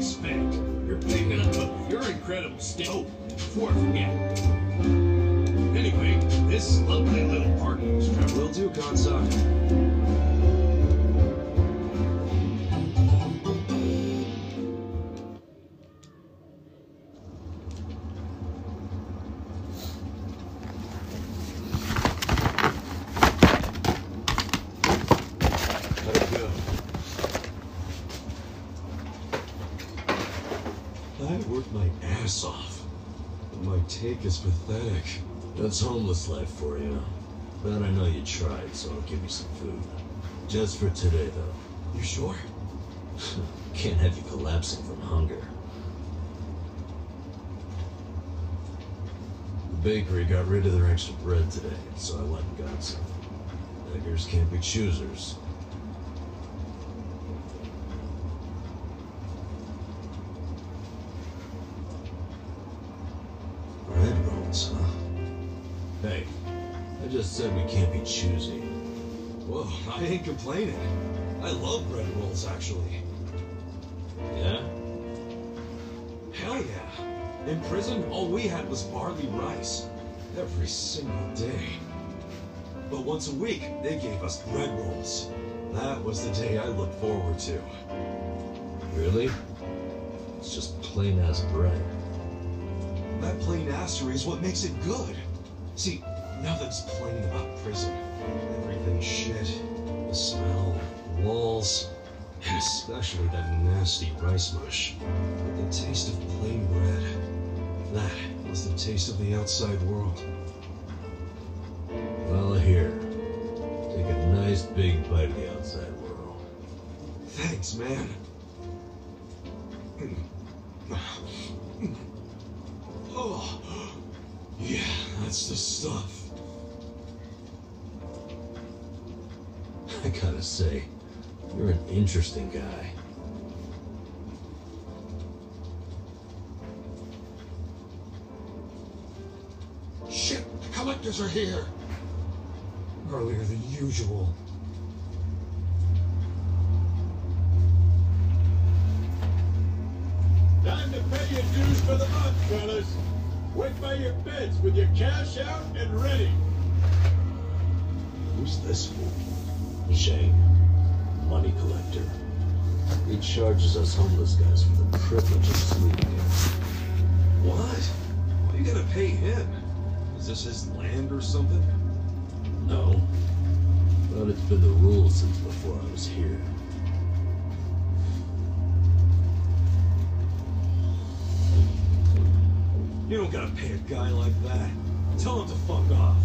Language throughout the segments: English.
expect? You're picking up you're incredible. I forget. Anyway, this lovely little party was travel. will do, is pathetic. That's homeless life for you. But I know you tried, so I'll give you some food. Just for today, though. You sure? Can't have you collapsing from hunger. The bakery got rid of their extra bread today, so I went and got some. Beggars can't be choosers. Said we can't be choosy. Whoa, I ain't complaining. I love bread rolls, actually. Yeah? Hell yeah. In prison, all we had was barley rice. Every single day. But once a week, they gave us bread rolls. That was the day I looked forward to. Really? It's just plain ass bread. That plain assery is what makes it good. See, nothing's plain about prison. Everything's shit. The smell, the walls, and especially that nasty rice mush. But the taste of plain bread, that was the taste of the outside world. Well, here. Take a nice big bite of the outside world. Thanks, man. Mm. Mm. Oh, yeah, that's the stuff. I gotta say, you're an interesting guy. Shit, the collectors are here. Earlier than usual. Time to pay your dues for the month, fellas. Wait by your beds with your cash out and ready. Who's this fool? Shane, money collector. He charges us homeless guys for the privilege of sleeping here. What? Why you gotta pay him? Is this his land or something? No. But it's been the rule since before I was here. You don't gotta pay a guy like that. Tell him to fuck off.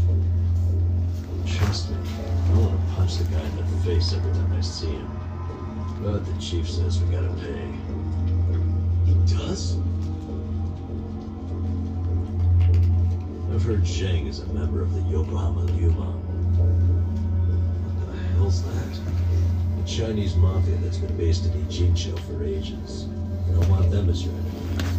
Trust me, I want to punch the guy in the face every time I see him. But the chief says we gotta pay. He does? I've heard Zhang is a member of the Yokohama Liumang, What the hell's that? the Chinese mafia that's been based in Ijincho for ages. You don't want them as your enemy.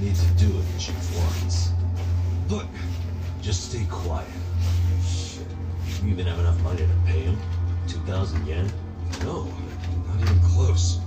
Need to do it chief wants. But Just stay quiet. Shit. You even have enough money to pay him? 2,000 yen? no, not even close.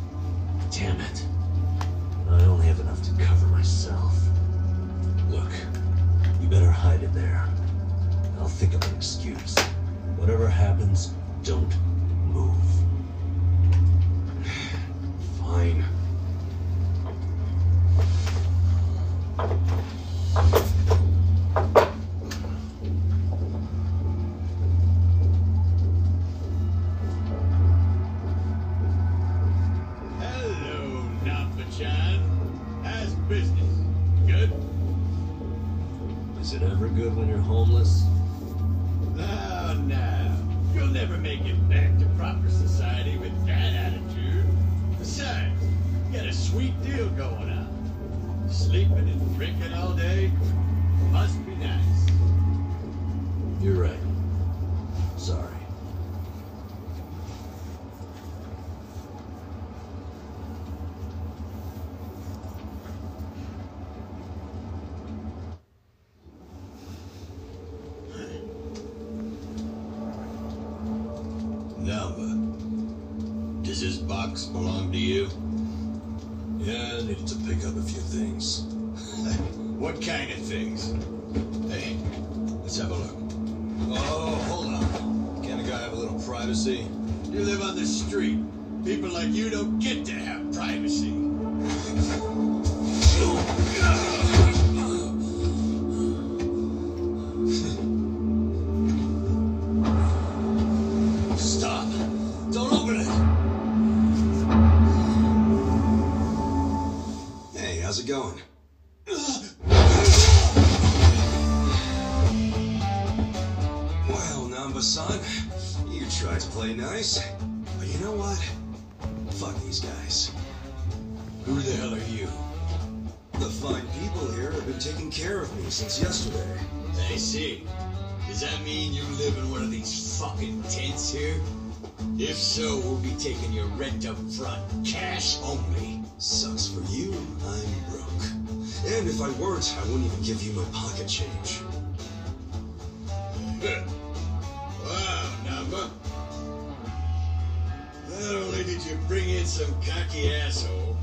Does this box belong to you? Yeah, I needed to pick up a few things. What kind of things? Hey, let's have a look. Oh, hold on. Can't a guy have a little privacy? You live on the street. People like you don't get to have privacy. taking your rent up front, cash only. Sucks for you, I'm broke. And if I weren't, I wouldn't even give you my pocket change. wow, Namba. Not only did you bring in some cocky asshole,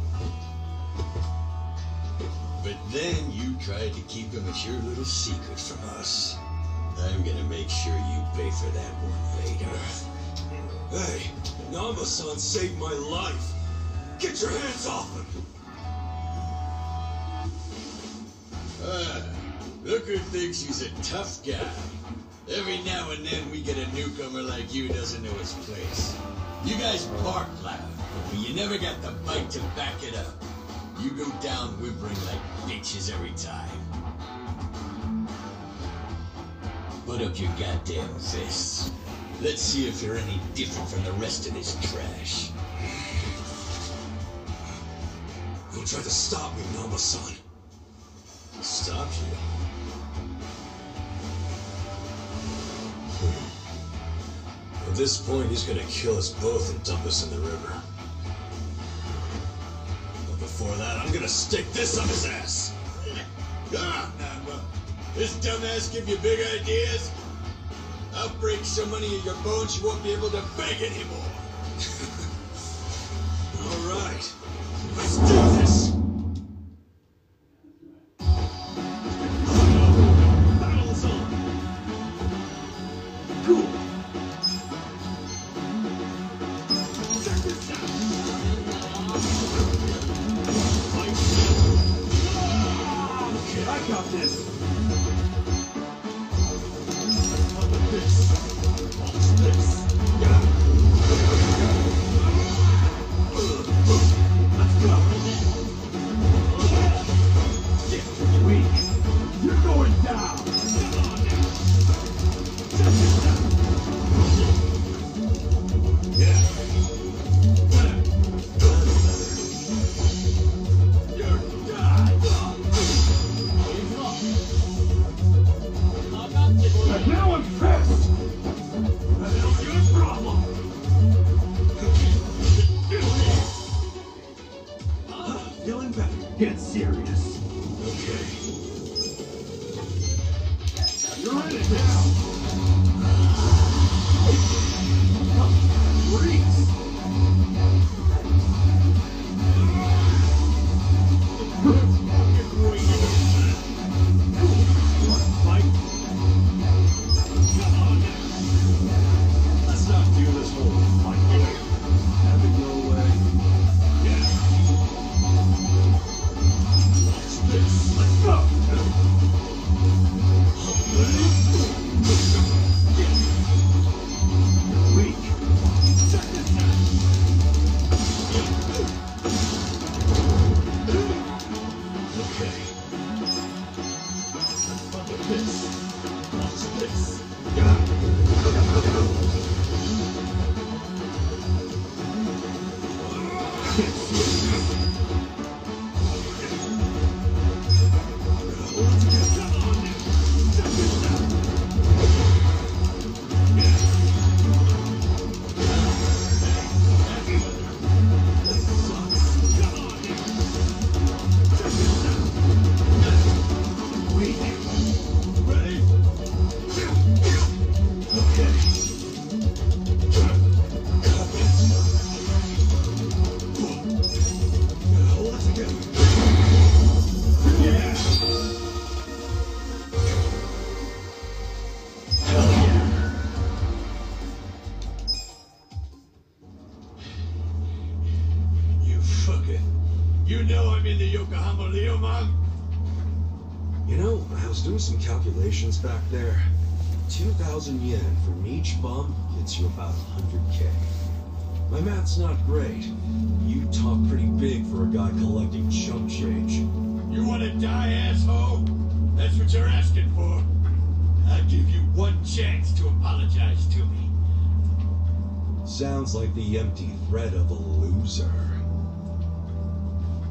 but then you tried to keep him as your little secret from us. I'm gonna make sure you pay for that one later. Hey, Namba-san saved my life. Get your hands off him! Ah, look who thinks he's a tough guy. Every now and then we get a newcomer like you who doesn't know his place. You guys bark loud, but you never got the bite to back it up. You go down whimpering like bitches every time. Put up your goddamn fists. Let's see if you're any different from the rest of this trash. Don't try to stop me, Namba-san. Stop you. At this point, he's gonna kill us both and dump us in the river. But before that, I'm gonna stick this up his ass. Ah, Namba. This dumbass give you big ideas? I'll break so many of your bones you won't be able to beg anymore. All right, let's do this. I got this. Calculations back there. 2,000 yen from each bump gets you about 100k. My math's not great. You talk pretty big for a guy collecting chump change. You wanna die, asshole? That's what you're asking for. I'll give you one chance to apologize to me. Sounds like the empty threat of a loser.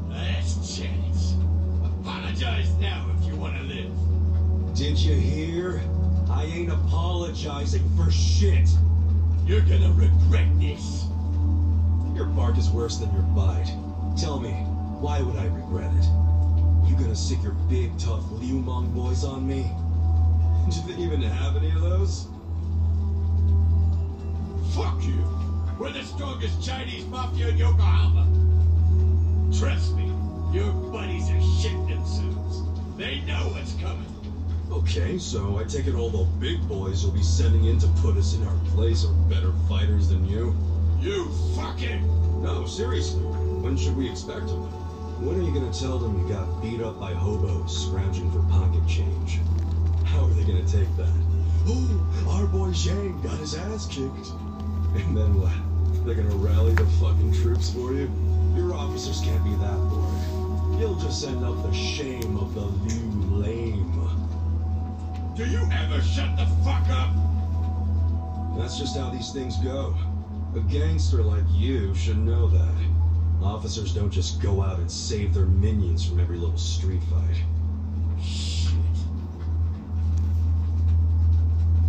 Last chance. Apologize now if you wanna live. Did you hear? I ain't apologizing for shit. You're gonna regret this. Your bark is worse than your bite. Tell me, why would I regret it? You gonna stick your big tough Liumang boys on me? Do they even have any of those? Fuck you. We're the strongest Chinese mafia in Yokohama. Trust me, your buddies are shitting themselves. They know what's coming. Okay, so I take it all the big boys will be sending in to put us in our place are better fighters than you? You fucking... No, seriously. When should we expect them? When are you gonna tell them you got beat up by hobos scrounging for pocket change? How are they gonna take that? Oh, our boy Zhang got his ass kicked. And then what? They're gonna rally the fucking troops for you? Your officers can't be that bored. You'll just send up the shame of the Liu lame. Do you ever shut the fuck up? That's just how these things go. A gangster like you should know that. Officers don't just go out and save their minions from every little street fight. Shit.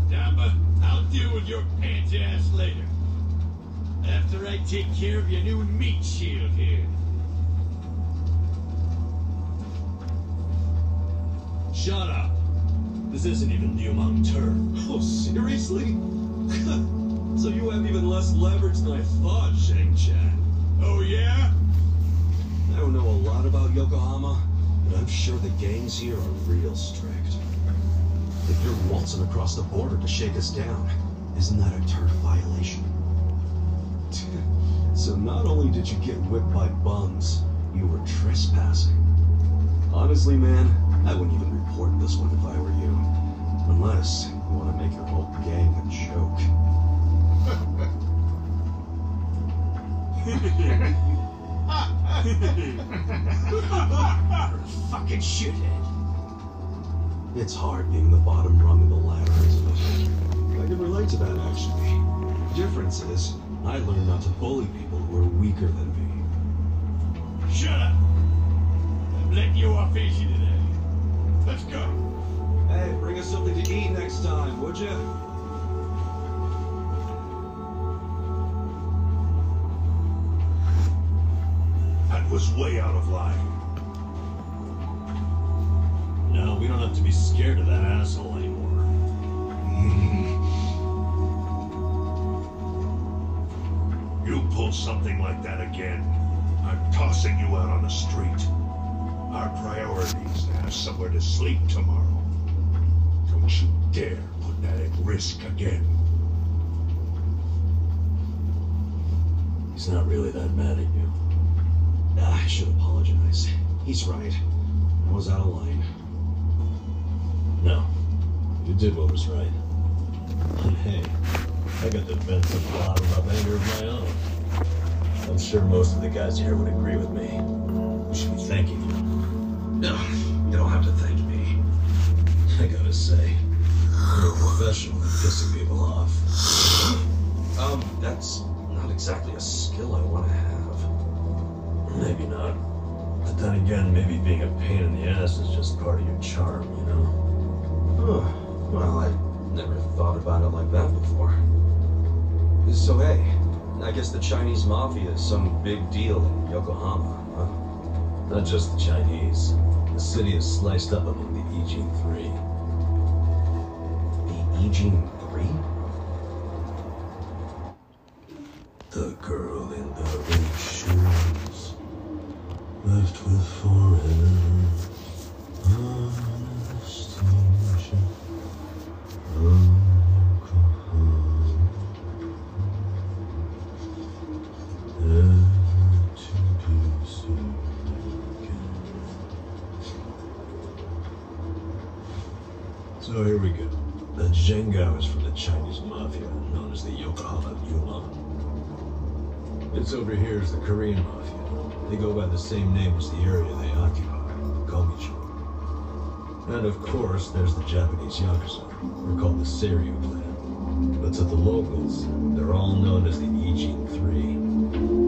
Namba, I'll deal with your pants ass later. After I take care of your new meat shield here. Shut up. This isn't even Liumang turf. Oh, seriously? so you have even less leverage than I thought, Shang Chan. Oh yeah? I don't know a lot about Yokohama, but I'm sure the gangs here are real strict. If you're waltzing across the border to shake us down, isn't that a turf violation? so not only did you get whipped by bums, you were trespassing. Honestly, man, I wouldn't even report this one if I were you. Unless you want to make your whole gang a joke. Fucking shithead. It's hard being the bottom rung of the ladder, isn't it? I can relate to that, actually. Difference is, I learned not to bully people who are weaker than me. Shut up. I'm letting you off easy today. Let's go. Hey, bring us something to eat next time, would you? That was way out of line. No, we don't have to be scared of that asshole anymore. You pull something like that again, I'm tossing you out on the street. Our priority is to have somewhere to sleep tomorrow. Don't you dare put that at risk again. He's not really that mad at you. Ah, I should apologize. He's right. I was out of line. No. You did what was right. And hey, I got to vent some bottom up anger of my own. I'm sure most of the guys here would agree with me. say. You're a professional at pissing people off. Um, that's not exactly a skill I want to have. Maybe not. But then again, maybe being a pain in the ass is just part of your charm, you know? Oh, well, I never thought about it like that before. So hey, I guess the Chinese Mafia is some big deal in Yokohama, huh? Not just the Chinese. The city is sliced up among the EG3. Eugene 3? The girl in the same name as the area they occupy, Komicho. And of course, there's the Japanese Yakuza. They're called the Seiryu clan. But to the locals, they're all known as the Ijin Three.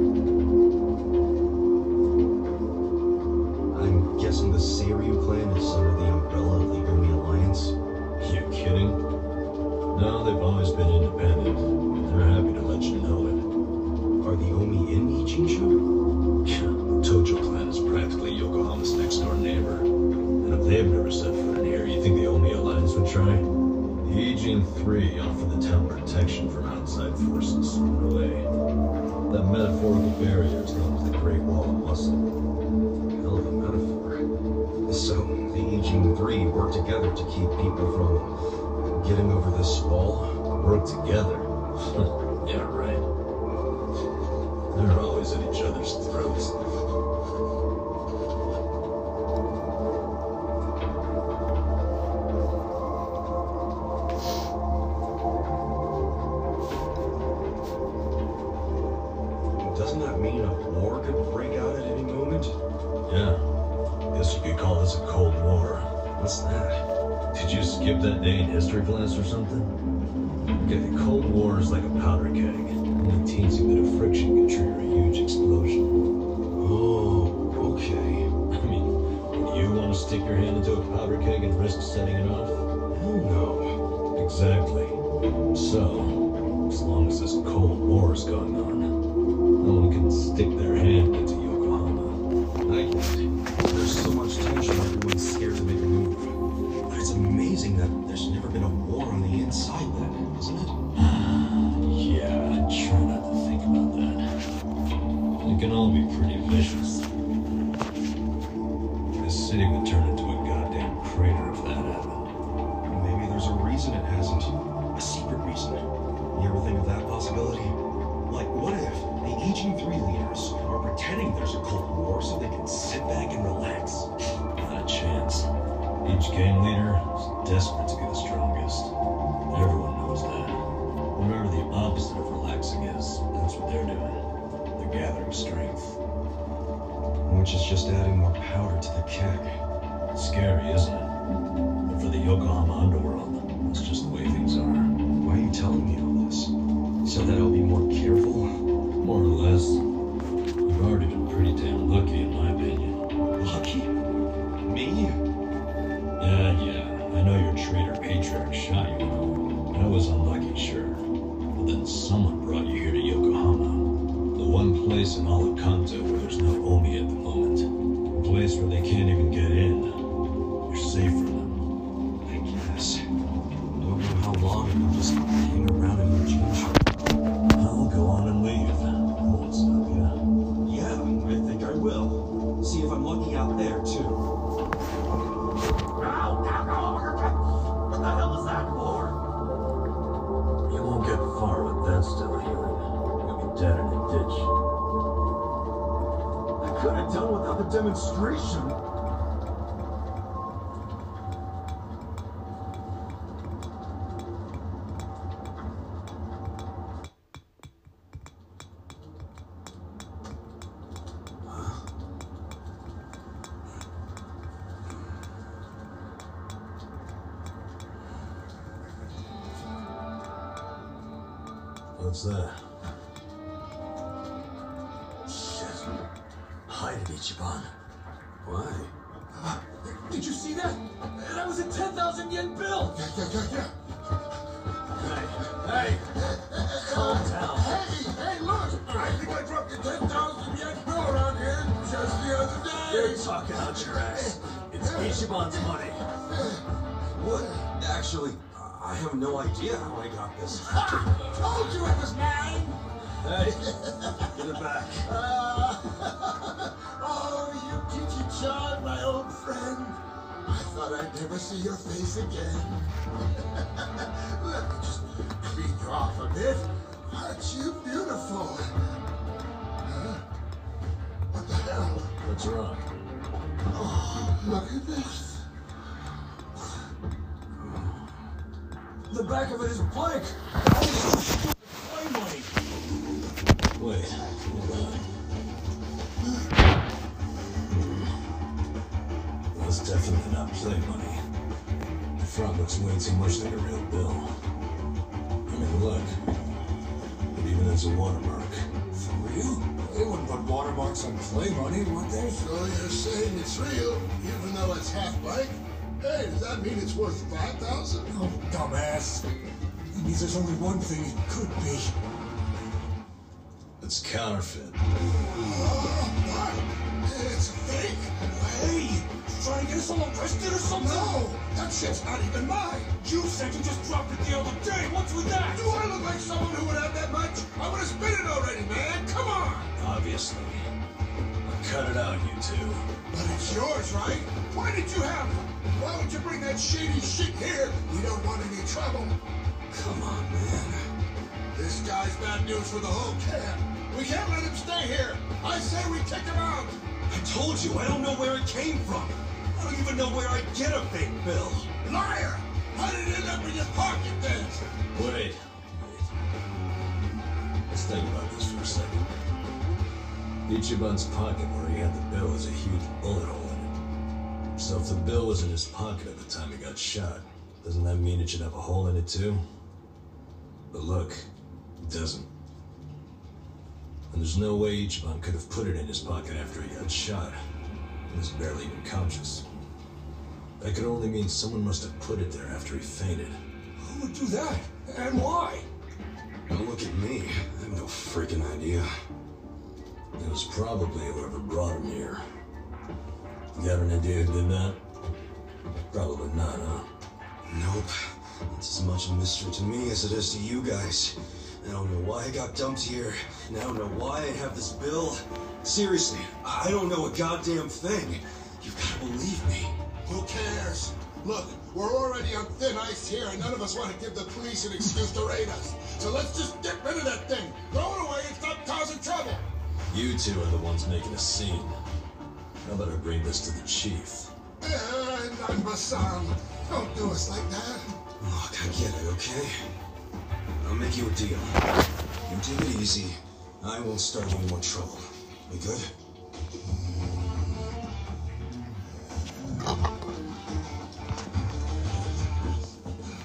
together to keep people from getting over this wall. Work together. yeah, right. They're all glass or something? Okay, the Cold War is like a powder keg. Only teensy bit of friction can trigger a huge explosion. Oh, okay. I mean, do you want to stick your hand into a powder keg and risk setting it off? Hell no. Exactly. So, as long as this Cold War is going on, What's that? Shit. Hide it, Ichiban. Why? Did you see that? That was a 10,000 yen bill! Yeah, yeah, yeah, yeah. Hey, hey! Calm down. Hey, hey, look! I think I dropped a 10,000 yen bill around here just the other day! You're talking out your ass. It's Ichiban's money. What? Actually, I have no idea how I got this. Ha! Told you it was mine! Hey, get it back. Uh, oh, you Gigi child, my old friend. I thought I'd never see your face again. Let me just clean you off a bit. Aren't you beautiful? Huh? What the hell? What's wrong? Oh, look at this. The back of it is blank. Play money. Wait, hold on. That's definitely not play money. The front looks way too much like a real bill. I mean, look. It even has a watermark. For real? They wouldn't put watermarks on play money, would they? So you're saying it's real, even though it's half blank? Hey, does that mean it's worth 5000 Oh, dumbass. It means there's only one thing it could be. It's counterfeit. Oh, what? It's a fake? Hey, trying to get us all arrested or something? No, that shit's not even mine. You said you just dropped it the other day. What's with that? Do I look like someone who would have that much? I would have spent it already, man. Come on. Obviously. Now cut it out, you two. But it's yours, right? Why did you have it? Why would you bring that shady shit here? We don't want any trouble. Come on, man. This guy's bad news for the whole camp. We can't let him stay here. I say we kick him out. I told you, I don't know where it came from. I don't even know where I get a fake bill. Liar! How did it end up in your pocket then? Wait. Wait. Let's think about this for a second. Ichiban's pocket where he had the bill has a huge bullet hole in it. So if the bill was in his pocket at the time he got shot, doesn't that mean it should have a hole in it too? But look, it doesn't. And there's no way Ichiban could have put it in his pocket after he got shot. He was barely even conscious. That could only mean someone must have put it there after he fainted. Who would do that? And why? Don't look at me. I have no freaking idea. It was probably whoever brought him here. You got an idea who did that? Probably not, huh? Nope. It's as much a mystery to me as it is to you guys. I don't know why I got dumped here, and I don't know why I have this bill. Seriously, I don't know a goddamn thing. You've got to believe me. Who cares? Look, we're already on thin ice here, and none of us want to give the police an excuse to raid us. So let's just get rid of that thing. Throw it away and stop causing trouble. You two are the ones making a scene. I bring this to the chief? And I'm Basan. Don't do us like that. Look, I get it, okay? I'll make you a deal. You take it easy. I won't start any more trouble. We good?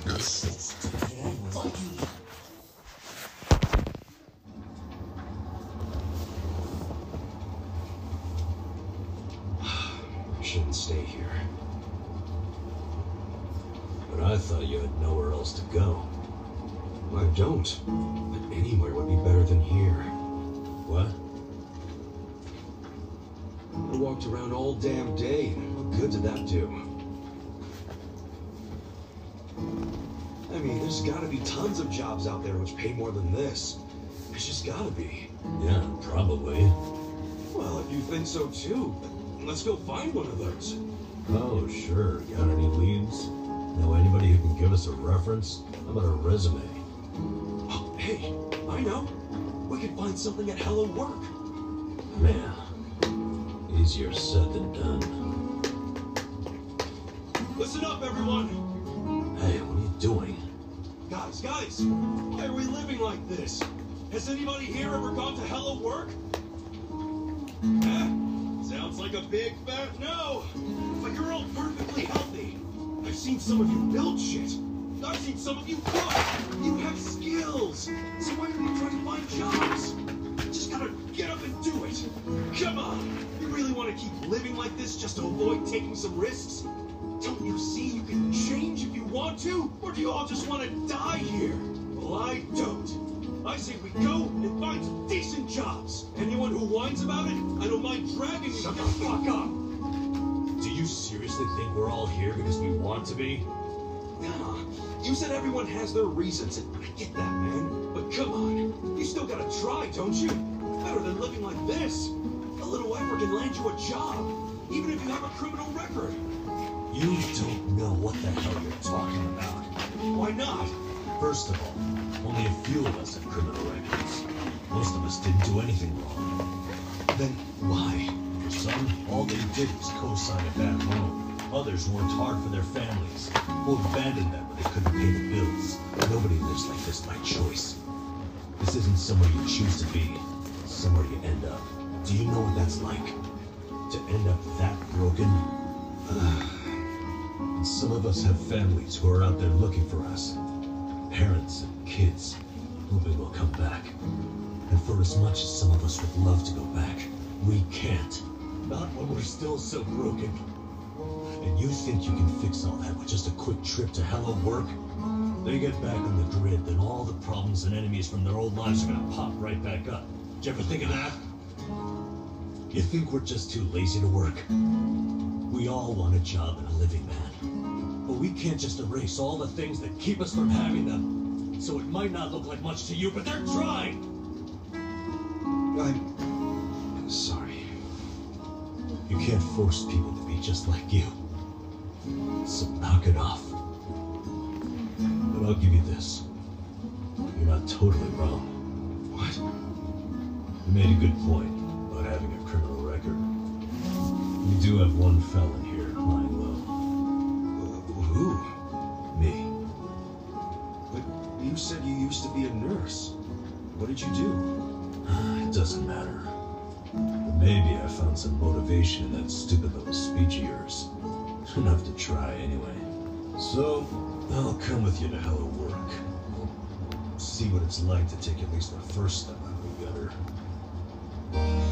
I Walked around all damn day. What good did that do? I mean, there's gotta be tons of jobs out there which pay more than this. There's just gotta be. Yeah, probably. Well, if you think so too, let's go find one of those. Oh, sure. Got any leads? Know anybody who can give us a reference? How about a resume? Oh, hey, I know. We could find something at Hello Work. Man, easier said than done. Listen up, everyone. Hey, what are you doing? Guys, guys, why are we living like this? Has anybody here ever gone to Hello Work? Eh? Sounds like a big fat no. But you're all perfectly healthy. I've seen some of you build shit. I've seen some of you cook. You have skills. So why are you trying to find jobs? Just gotta get up and do it. Come on. You really want to keep living like this just to avoid taking some risks? Don't you see you can change if you want to? Or do you all just want to die here? Well, I don't. I say we go and find some decent jobs. Anyone who whines about it, I don't mind dragging you. Shut the fuck up. Do you seriously think we're all here because we want to be? Nah, you said everyone has their reasons, and I get that, man. But come on, you still gotta try, don't you? Better than living like this. Little effort can land you a job, even if you have a criminal record. You don't know what the hell you're talking about. Why not? First of all, only a few of us have criminal records. Most of us didn't do anything wrong. Then why? For some, all they did was co-sign a bad loan. Others worked hard for their families, who abandoned them when they couldn't pay the bills. Nobody lives like this by choice. This isn't somewhere you choose to be, somewhere you end up. Do you know what that's like? To end up that broken? and some of us have families who are out there looking for us. Parents and kids, hoping we'll come back. And for as much as some of us would love to go back, we can't. Not when we're still so broken. And you think you can fix all that with just a quick trip to Hello Work? They get back on the grid, then all the problems and enemies from their old lives are gonna pop right back up. Did you ever think of that? You think we're just too lazy to work? We all want a job and a living, man. But we can't just erase all the things that keep us from having them. So it might not look like much to you, but they're trying! I'm sorry. You can't force people to be just like you. So knock it off. But I'll give you this. You're not totally wrong. What? You made a good point about having a criminal record. We do have one felon here lying low. Uh, who? Me. But you said you used to be a nurse. What did you do? It doesn't matter. But maybe I found some motivation in that stupid little speech of yours. Enough to try, anyway. So, I'll come with you to Hello Work. See what it's like to take at least the first step out of the gutter.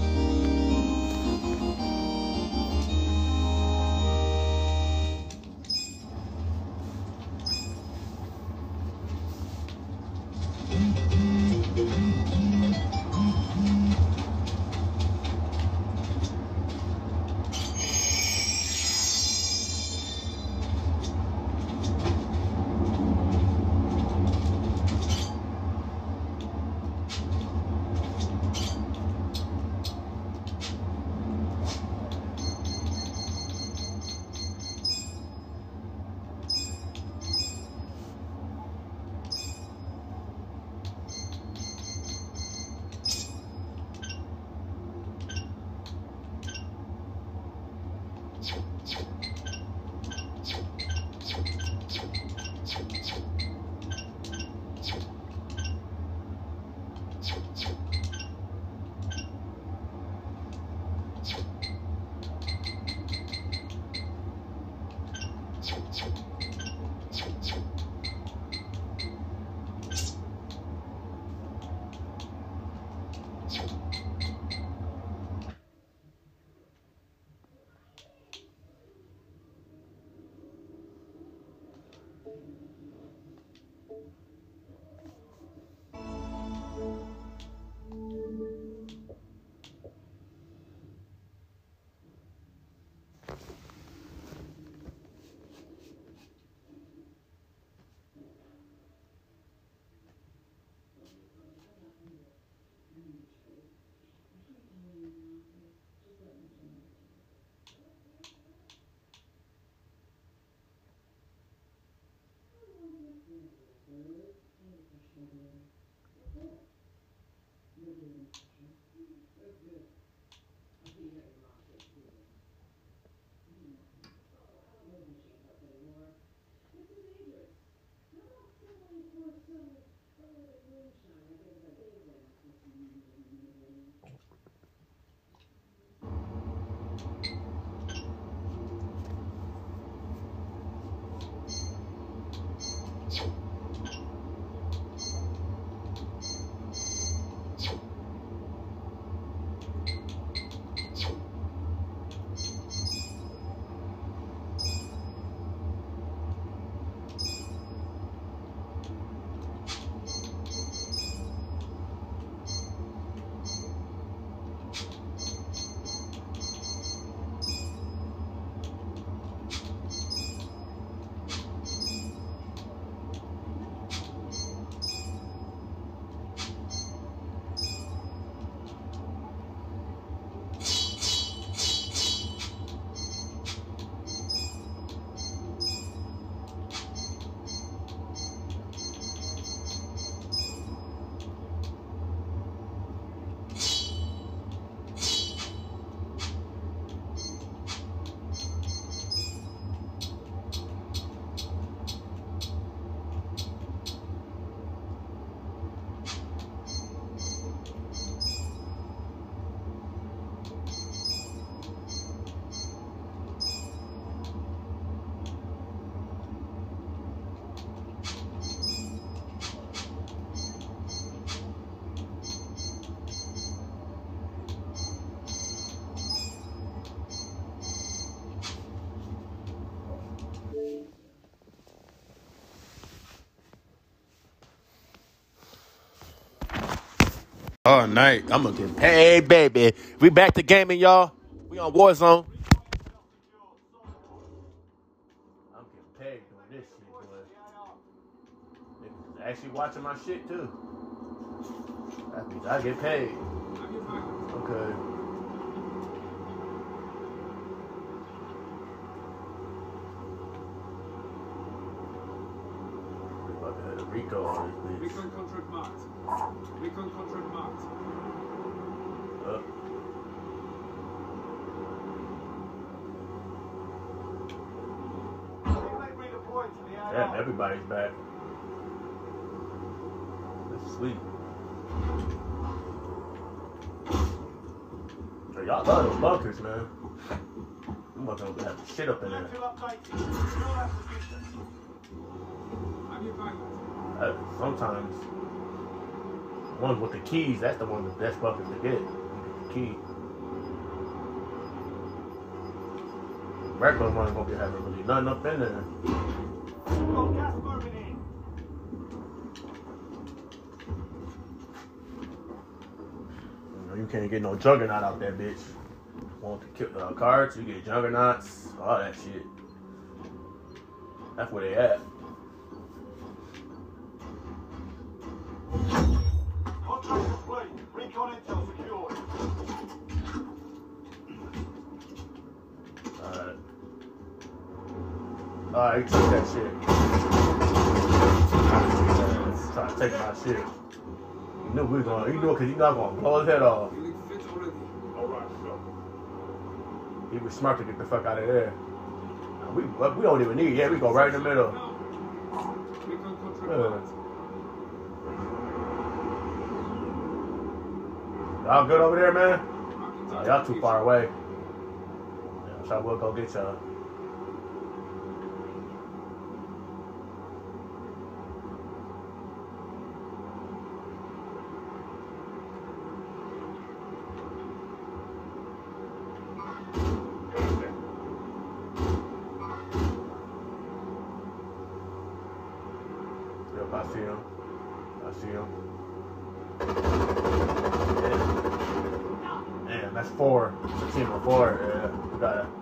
All night. I'm gonna get paid, baby. We back to gaming, y'all. We on Warzone. I'm getting paid doing this shit, boy. Niggas actually watching my shit too. I get paid. Okay. About to have a Rico on this bitch. Recon contract marked. Recon contract marked. Up. Damn, everybody's back. That's sweet. Hey, y'all love those bunkers, man. I'm about to have shit up in there. Have you? Uh, sometimes, one with the keys, that's the one of the best bunkers to get. Get the key. Regular one gonna be having really nothing up in there. You can't get no juggernaut out that bitch. Want kill uh, cards, you get juggernauts, all that shit. That's where they at. Because you not gonna blow his head off. He was smart to get the fuck out of there. We, we don't even need it. Yeah, we go right in the middle. Uh. Y'all good over there, man? Y'all too far away. Yeah, so I will go get y'all. Yep, I see him. I see him. Yeah. Man, that's four. It's a team of four. Yeah, gotta.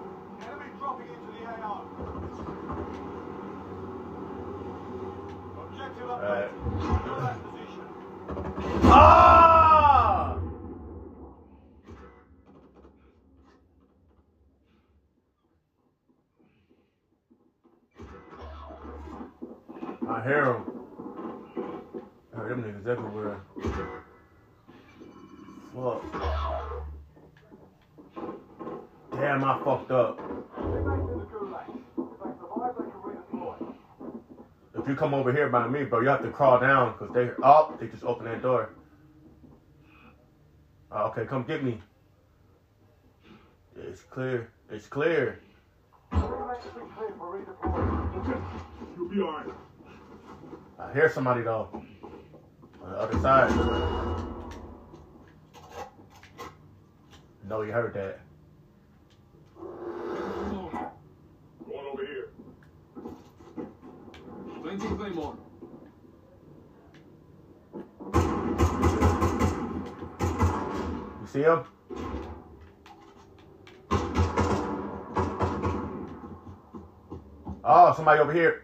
Come over here by me, bro, you have to crawl down because they oh they just opened that door. Oh, okay, come get me. It's clear. It's clear. Remain to be clear for redeployment. Okay. You'll be alright. I hear somebody though. On the other side. No, you heard that. Claymore. Going over here. Planting Claymore. You see him? Oh, somebody over here.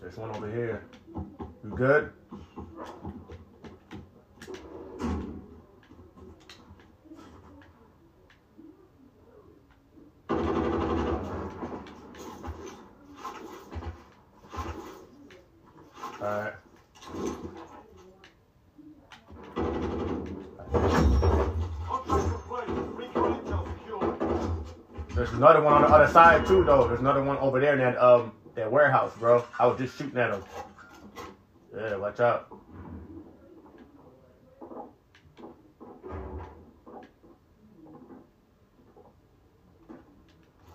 There's one over here. You good? Side too, though. There's another one over there in that um that warehouse, bro. I was just shooting at him. Yeah, watch out.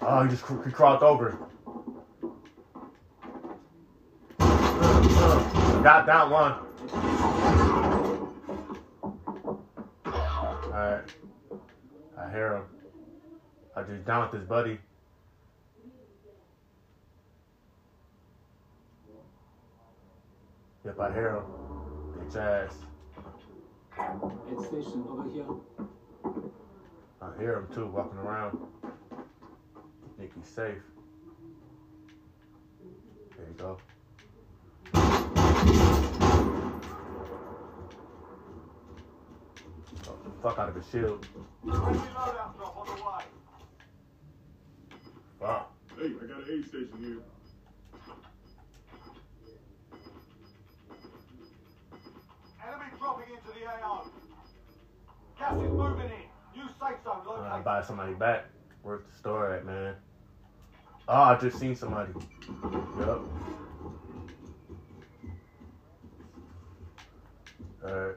Oh, he just cr- he crawled over. Got that one. Alright. I hear him. I just downed his buddy. Yep, I hear him. Bitch ass. Aid station over here. I hear him too, walking around. Think he's safe. There you go. Oh, the fuck out of his shield. Fuck. Hey, I got an aid station here. Enemy dropping into the AO. Gas is moving in. New safe zone I'm gonna buy somebody back. Where's the store at, man? Oh, I just seen somebody. Yup. Alright.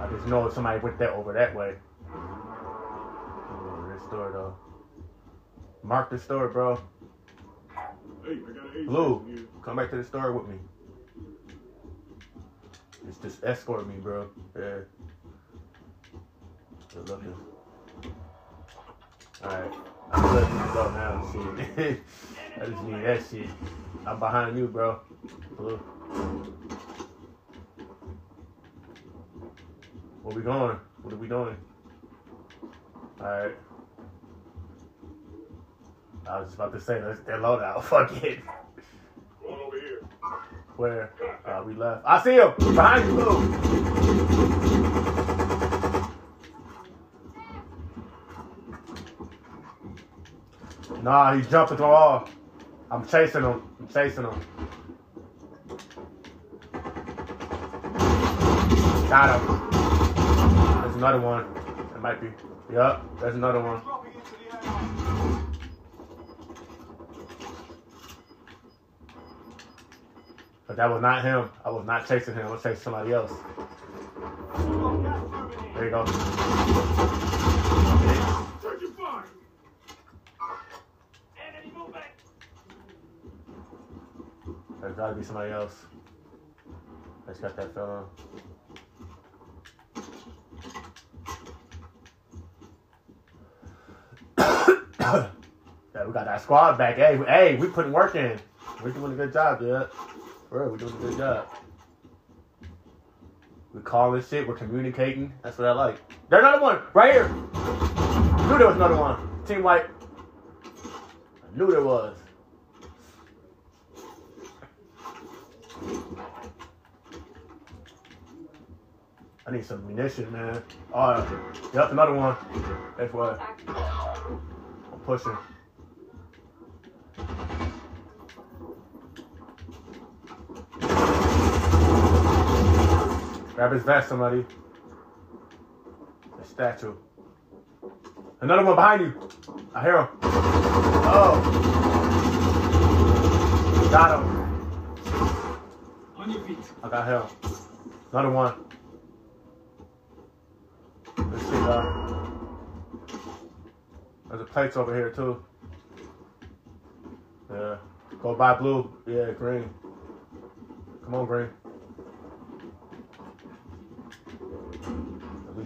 I just know somebody went that over that way. Over this store though. Mark the store, bro. Hey, I got Blue, come back to the store with me. It's just escort me, bro. Yeah. Good looking. Alright. I'm letting you go now. I just need that shit. I'm behind you, bro. Blue. Where we going? What are we doing? Alright. I was just about to say, let's that loadout. Fuck it. Going over here. Where? Uh, we left. I see him! Behind you, Blue! Nah, he's jumping the wall. I'm chasing him. I'm chasing him. Got him. There's another one. It might be. Yup, there's another one. Dropping into the AO. But that was not him. I was not chasing him. I was chasing somebody else. There you go. There's gotta be somebody else. I just got that feeling. yeah, we got that squad back. Hey, hey, we putting work in. We're doing a good job, dude. Real, we're doing a good job. We calling shit. We're communicating. That's what I like. There's another one right here. Knew there was another one. Team White. I knew there was. I need some munition, man. Oh, yep, another one. That's what I'm pushing. Grab his vest, somebody. The statue. Another one behind you. I hear him. Oh. Got him. On your feet. I got him. Another one. Let's see, uh, there's a plates over here too. Yeah. Go buy blue. Yeah, green. Come on, green.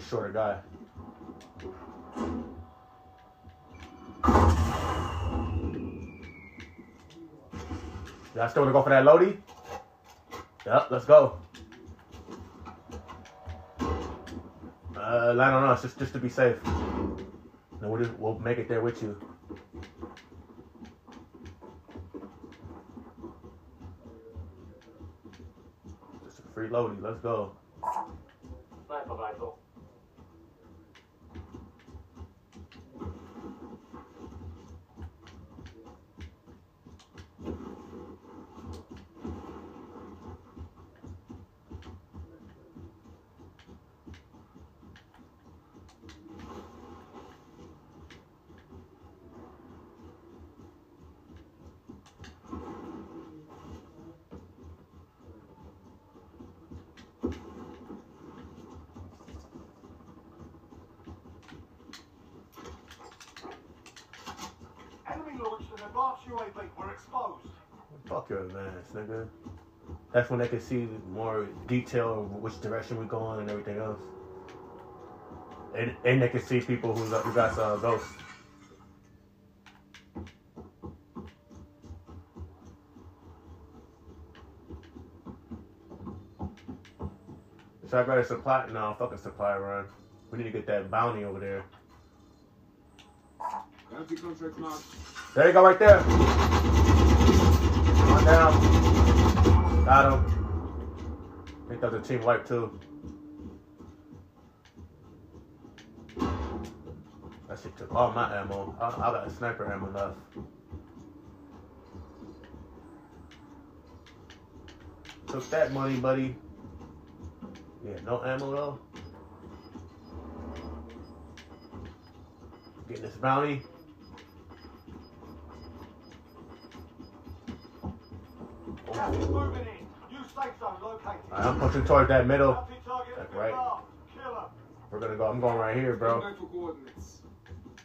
Shorter guy. Y'all still wanna go for that Lodi? Yep, let's go. Uh, land on us, just, just to be safe. And we'll, just, we'll make it there with you. Just a free Lodi, let's go. nigga. That's when they can see more detail of which direction we're going and everything else. And, and they can see people who's, who got uh, ghosts. So I got a supply. No, fuck a supply run. We need to get that bounty over there. There you go, right there. Down. Got him. That was a team wipe too. That shit took all my ammo. I, I got sniper ammo left. Took that money, buddy. Yeah, no ammo though. Getting this bounty. Gas is moving in. New safe zone located. Alright, I'm pushing towards that middle. Right. We're gonna go. I'm going right here, bro.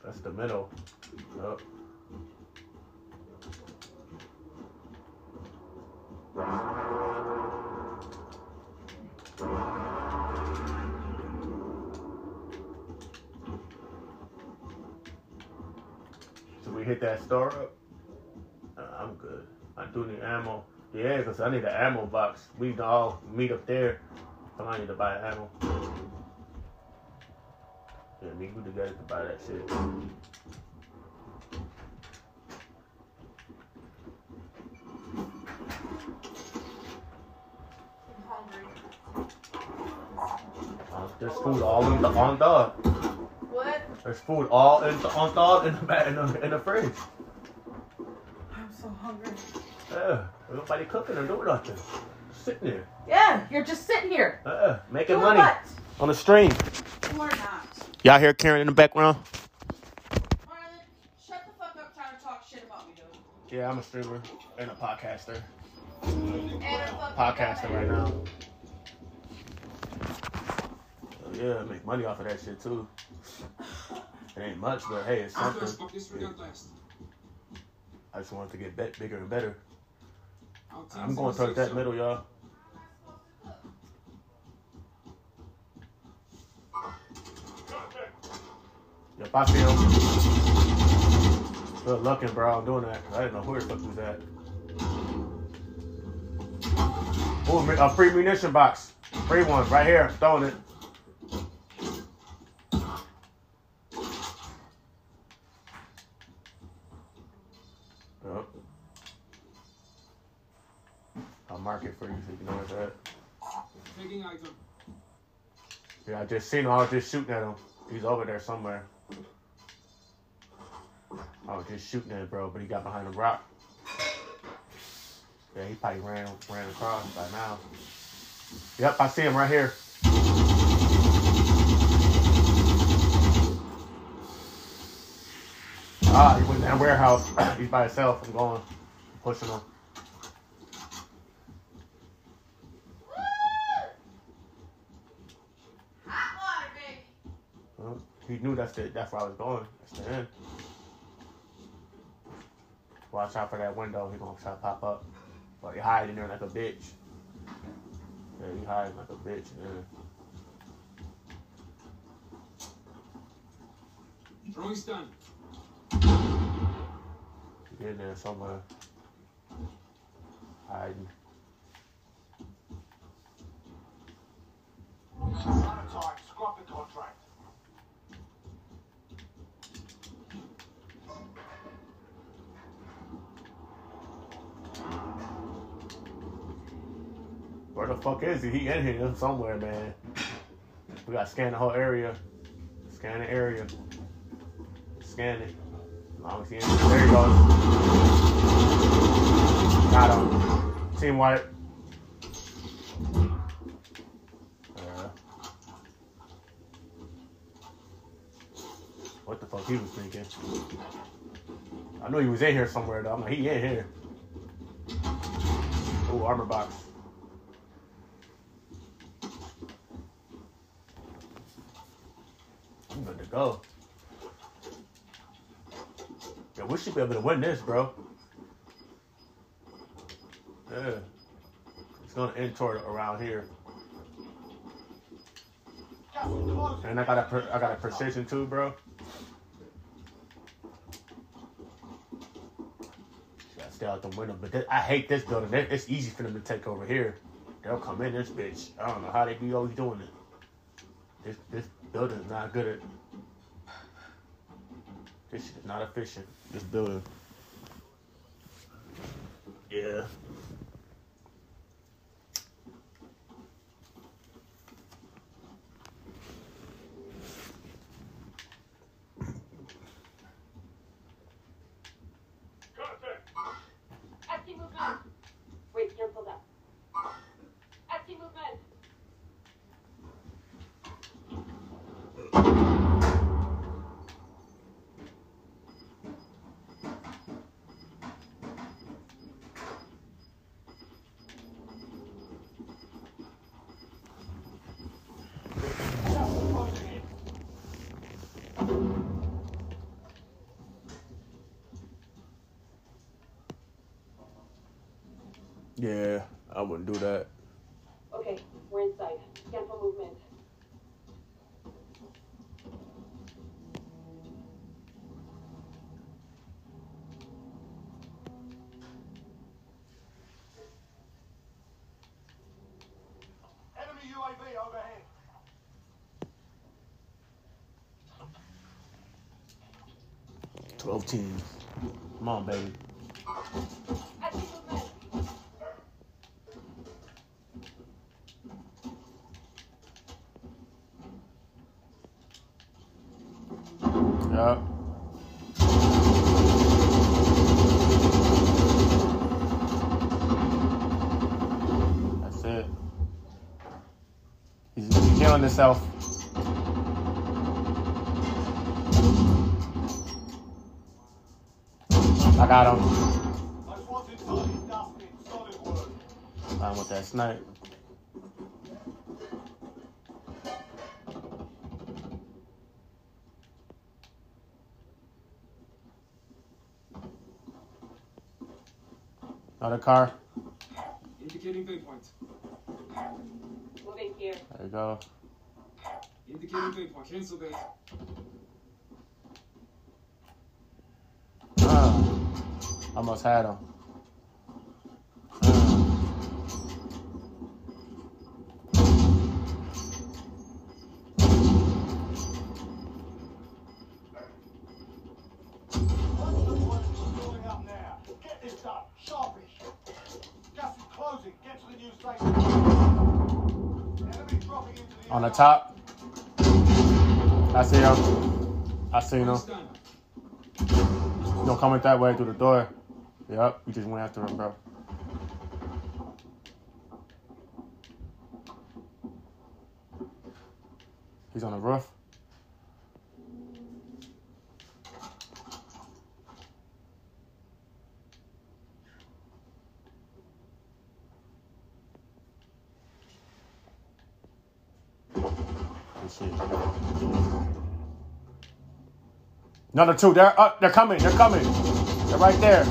That's the middle. Yup. So we hit that star up. Uh, I'm good. I do need ammo. Yeah, because I need an ammo box. We can all meet up there. I need to buy ammo. Yeah, me we together to buy that shit. Uh, there's food all in the on the. What? There's food all in the on the in the in the, in the fridge. I'm so hungry. Yeah, nobody cooking or doing nothing. Sitting there, Yeah, you're just sitting here. uh, making Doing money what? on the stream. You are not. Y'all hear Karen in the background? Marlon, shut the fuck up trying to talk shit about me, dude. Yeah, I'm a streamer and a podcaster. And a fucking Podcasting right now. So yeah, I make money off of that shit too. It ain't much, but hey, it's something. First stop disregard last. I just want it to get bet bigger and better. I'm going to towards safe that middle, y'all. Yep, I feel. Good looking, bro. I'm doing that. I didn't know who the fuck was that. Oh, a free munition box. Free one right here. Throwing it. Yep. I'll mark it for you so you can know where it's at. Taking item. Yeah, I just seen him. I was just shooting at him. He's over there somewhere. I was just shooting at him, bro, but he got behind a rock. Yeah, he probably ran ran across by now. Yep, I see him right here. Ah, he went in that warehouse. He's by himself. I'm going, pushing him. Hot water, baby. Well, he knew that's the that's where I was going. That's the end. Watch out for that window. He gonna try to pop up. But he hiding there like a bitch. Yeah, he hiding like a bitch. Yeah. Throwing stun. He in there somewhere. Hiding. Out. Scrap the contract. Where the fuck is he? He in here somewhere, man. We gotta scan the whole area. Scan the area. Scan it. As long as he in there. There he goes. Got him. Team white. Uh, what the fuck he was thinking? I knew he was in here somewhere though. I'm like, he in here. Ooh, armor box. I'm good to go. Yeah, we should be able to win this, bro. Yeah. It's gonna end toward around here. Is. And I got a I got a precision too, bro. Gotta stay out the window, but th- I hate this building. It's easy for them to take over here. they'll come in this bitch. I don't know how they be always doing it. This this building's not good at. This shit is not efficient. This building. Yeah. Contact. Active movement. Wait, cancel that. Active movement. Yeah, I wouldn't do that. Okay, we're inside. Cancel movement. Enemy UAV overhead. Twelve teams. Come on, baby. Active movement. Yup. That's it. He's, he's killing himself. I got him. Those ones inside is dusting. Solid work. I'm with that snipe. Another car. Indicating waypoint. Moving here. There you go. Indicating waypoint. Cancel that. Uh, almost had him. Building up now. Get this done. Sharpish. Gas is closing. Get to the new station. Enemy dropping into the on the top. I see him. I seen him. No coming that way through the door. Yep, we just went after him, bro. He's on the roof. Shit. Another two. They're up. They're coming. They're coming. They're right there.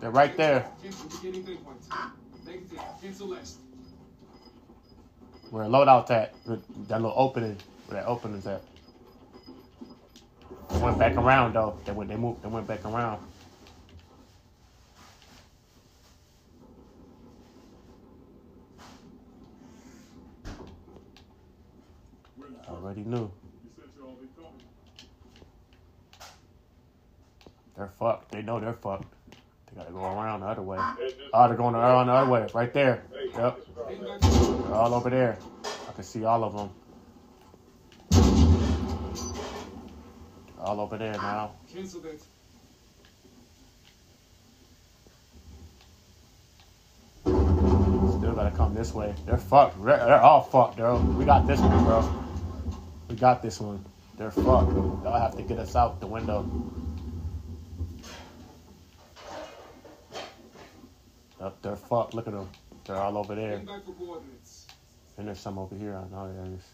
They're right there. Where a loadout at? That little opening. Where that opening's at. They went back around though. They went. They moved. They went back around. Already knew. You said you'll all be coming. They're fucked. They know they're fucked. They gotta go around the other way. Oh, they're going around the other way. Right there. Yep. They're all over there. I can see all of them. All over there now. Cancel that. Still gotta come this way. They're fucked. They're, they're all fucked, bro. We got this one, bro. We got this one. They're fucked. They'll have to get us out the window. Yep, they're fucked. Look at them. They're all over there. Heading back for coordinates. And there's some over here. I know there is.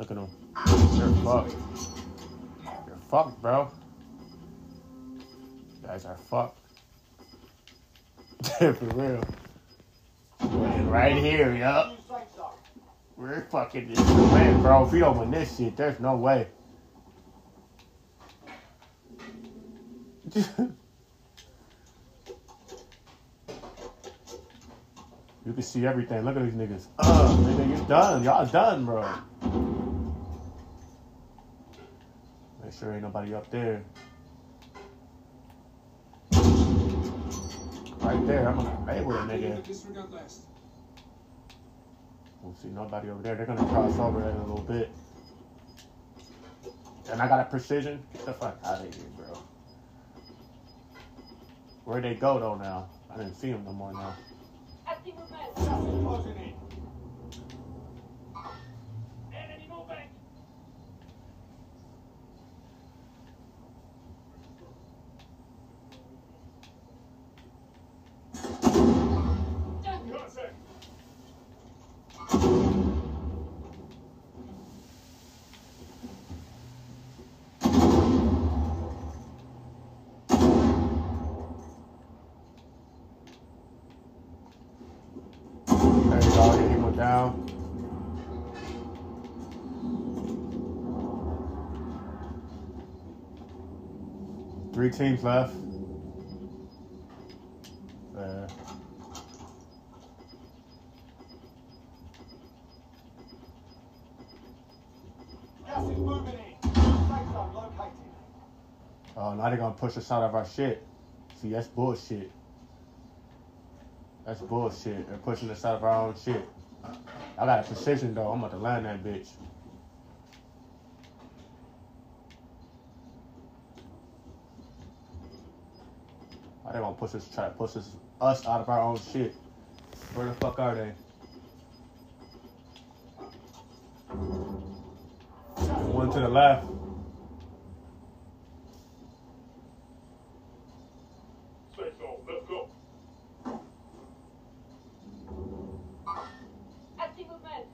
Look at them. They're fucked. They're fucked, bro. You guys are fucked. For real. Right here, yup. We're fucking this man, bro. If we don't win this shit, there's no way. you can see everything. Look at these niggas. Uh, nigga, you done. Y'all done, bro. Make sure ain't nobody up there. Right there, I'm gonna play with a nigga. We'll see nobody over there. They're gonna cross over in a little bit. And I got a precision. Get the fuck out of here, bro. Where'd they go though now? I didn't see them no more now. I see movement. Gas is closing in. Enemy movement. Contact. There you go. He went down. Three teams left. Gas is moving in. Safe zone located. oh, now they're gonna push us out of our shit. See, that's bullshit. That's bullshit. They're pushing us out of our own shit. I got a precision though. I'm about to land that bitch. Why they gonna push us, try to push us, us out of our own shit? Where the fuck are they? One to the left. Safe zone. Let's go. I movement.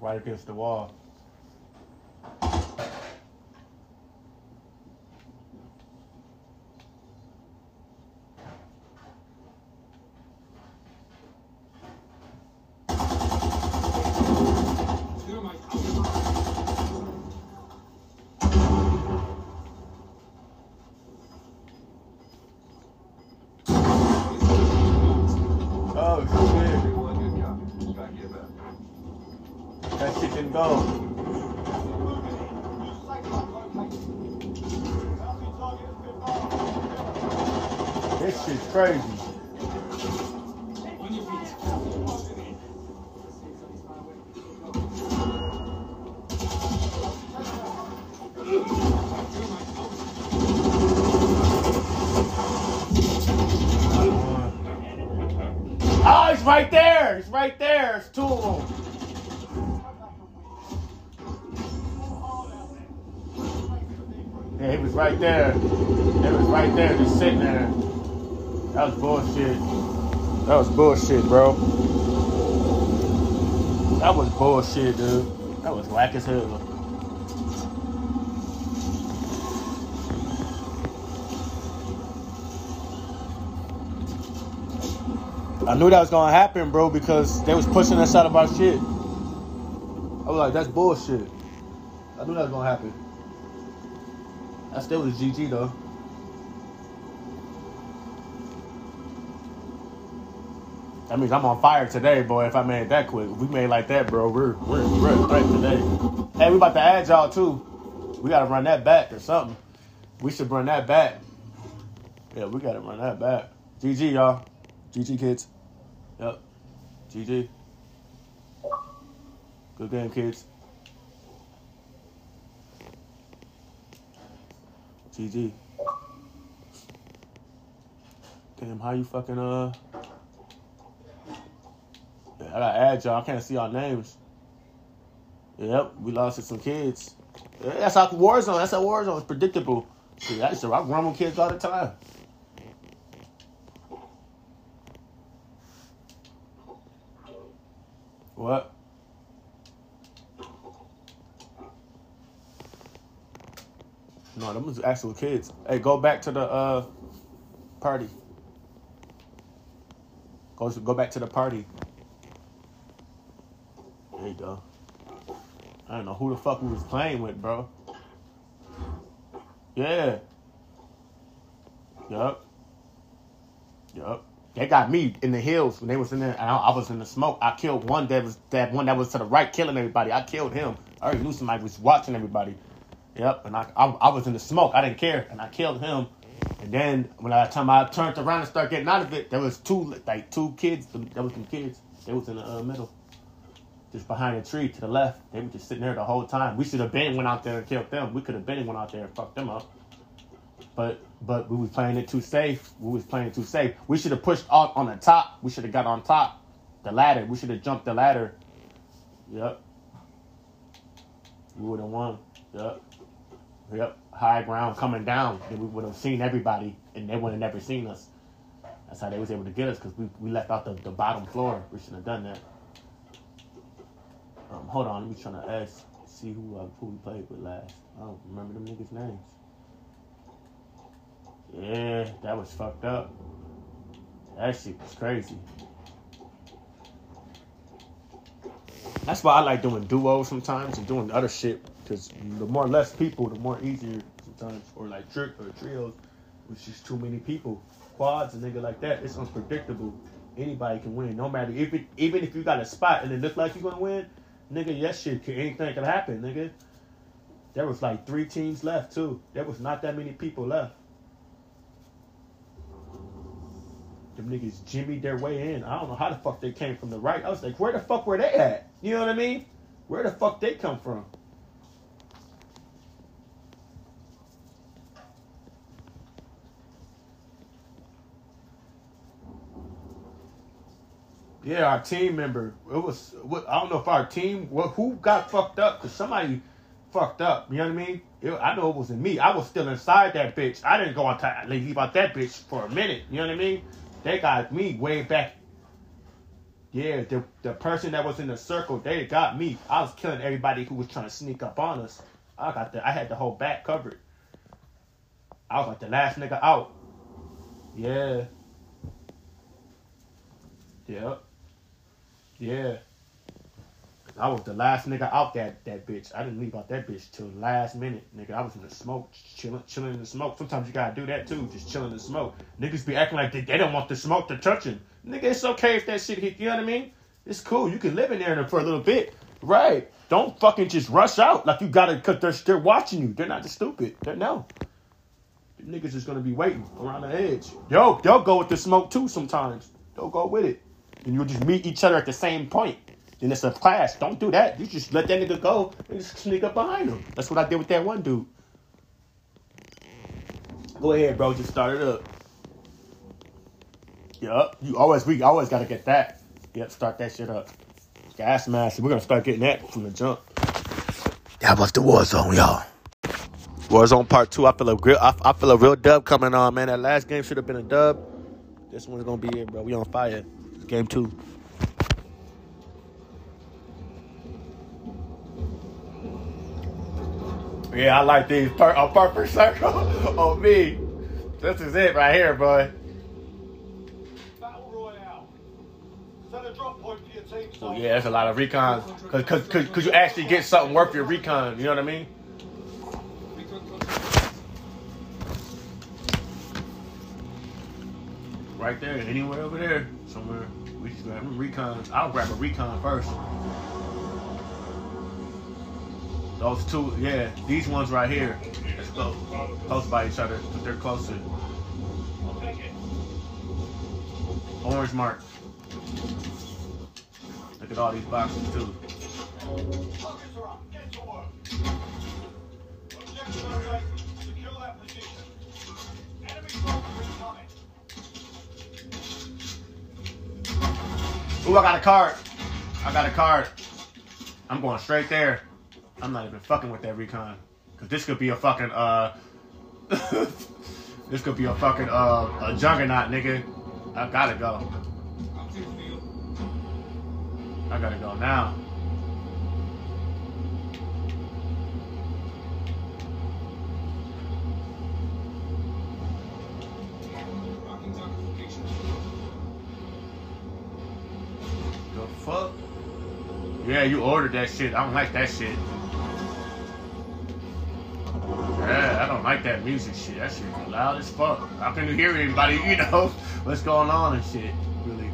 Right against the wall. That was bullshit, bro. That was bullshit, dude. That was whack as hell. I knew that was gonna happen, bro, because they was pushing us out of our shit. I was like, that's bullshit. I knew that was gonna happen. I still was GG though. That means I'm on fire today, boy. If I made that quick, if we made like that, bro, we're we're we're right today. Hey, we about to add y'all too. We gotta run that back or something. We should run that back. Yeah, we gotta run that back. GG, y'all. GG, kids. Yep. GG. Good game, kids. GG. Damn, how you fucking uh? I gotta add y'all. I can't see y'all names. Yep, we lost to some kids. That's how Warzone. That's how Warzone is predictable. See, I used to run with kids all the time. What? No, them was actual kids. Hey, go back to the uh party. Go go back to the party. There you go. I don't know who the fuck we was playing with, bro. Yeah. Yup. Yup. They got me in the hills when they was in there. I, I was in the smoke. I killed one that was that one that was to the right, killing everybody. I killed him. I already knew somebody was watching everybody. Yep. And I, I I was in the smoke. I didn't care, and I killed him. And then when I time I turned around and started getting out of it, there was two like two kids. There was some kids. They was in the uh, middle, just behind a tree to the left. They were just sitting there the whole time. We should have been went out there and killed them. We could have been went out there and fucked them up. But but we was playing it too safe. We was playing it too safe. We should have pushed up on the top. We should have got on top, the ladder. We should have jumped the ladder. Yep. We would have won. Yep. Yep. High ground coming down. Then we would have seen everybody, and they would have never seen us. That's how they was able to get us because we, we left out the, the bottom floor. We shouldn't have done that. Um, hold on, let me trying to ask, see who uh, who we played with last. I don't remember them niggas' names. Yeah, that was fucked up. That shit was crazy. That's why I like doing duos sometimes and doing other shit. Because the more less people, the more easier sometimes. Or like trick or trios, which is too many people. Quads and nigga like that, it's unpredictable. Anybody can win, no matter if it, even if you got a spot and it look like you're gonna win, nigga, yes shit anything could happen, nigga. There was like three teams left too. There was not that many people left. Them niggas jimmied their way in. I don't know how the fuck they came from the right. I was like, where the fuck were they at? You know what I mean? Where the fuck they come from? Yeah, our team member. It was. I don't know if our team. Who got fucked up? Cause somebody fucked up. You know what I mean? It, I know it wasn't me. I was still inside that bitch. I didn't go out to leave out that bitch for a minute. You know what I mean? They got me way back. Yeah, the the person that was in the circle, they got me. I was killing everybody who was trying to sneak up on us. I got the. I had the whole back covered. I was like the last nigga out. Yeah. Yep. Yeah. I was the last nigga out that that bitch. I didn't leave out that bitch till last minute, nigga. I was in the smoke, chilling, chilling in the smoke. Sometimes you gotta do that too, just chilling in the smoke. Niggas be acting like they, they don't want the smoke to touch them. Nigga, it's okay if that shit hit. You know what I mean? It's cool. You can live in there for a little bit, right? Don't fucking just rush out like you gotta, cause they're they're watching you. They're not just stupid. They know. Niggas is gonna be waiting around the edge. Yo, they'll go with the smoke too sometimes. They'll go with it, and you'll just meet each other at the same point then it's a clash. Don't do that. You just let that nigga go and just sneak up behind him. That's what I did with that one dude. Go ahead, bro. Just start it up. Yup. You always we always gotta get that. Yep, start that shit up. Gas mask. We're gonna start getting that from the jump. That was the war zone, y'all. Warzone Part Two. I feel a real, I, I feel a real dub coming on, man. That last game should have been a dub. This one's gonna be it, bro. We on fire. Game two. Yeah, I like these per- a perfect circle on me. This is it right here, boy. Battle Royale. Set a drop point for your team. So yeah, that's a lot of recons. Cause, cause, cause, cause you actually get something worth your recon. You know what I mean? Right there, anywhere over there, somewhere. We just grab them recons. I'll grab a recon first. Those two, yeah, these ones right here. Let's go. Close by each other, but they're closer. Orange mark. Look at all these boxes too. Objective Ooh, I got a card. I got a card. I'm going straight there. I'm not even fucking with that recon. Cause this could be a fucking uh this could be a fucking uh a juggernaut, nigga. I gotta go. I gotta go now. Fuck? Yeah, you ordered that shit. I don't like that shit. Yeah, I don't like that music shit. That shit loud as fuck. How can you hear anybody? You know what's going on and shit. Really,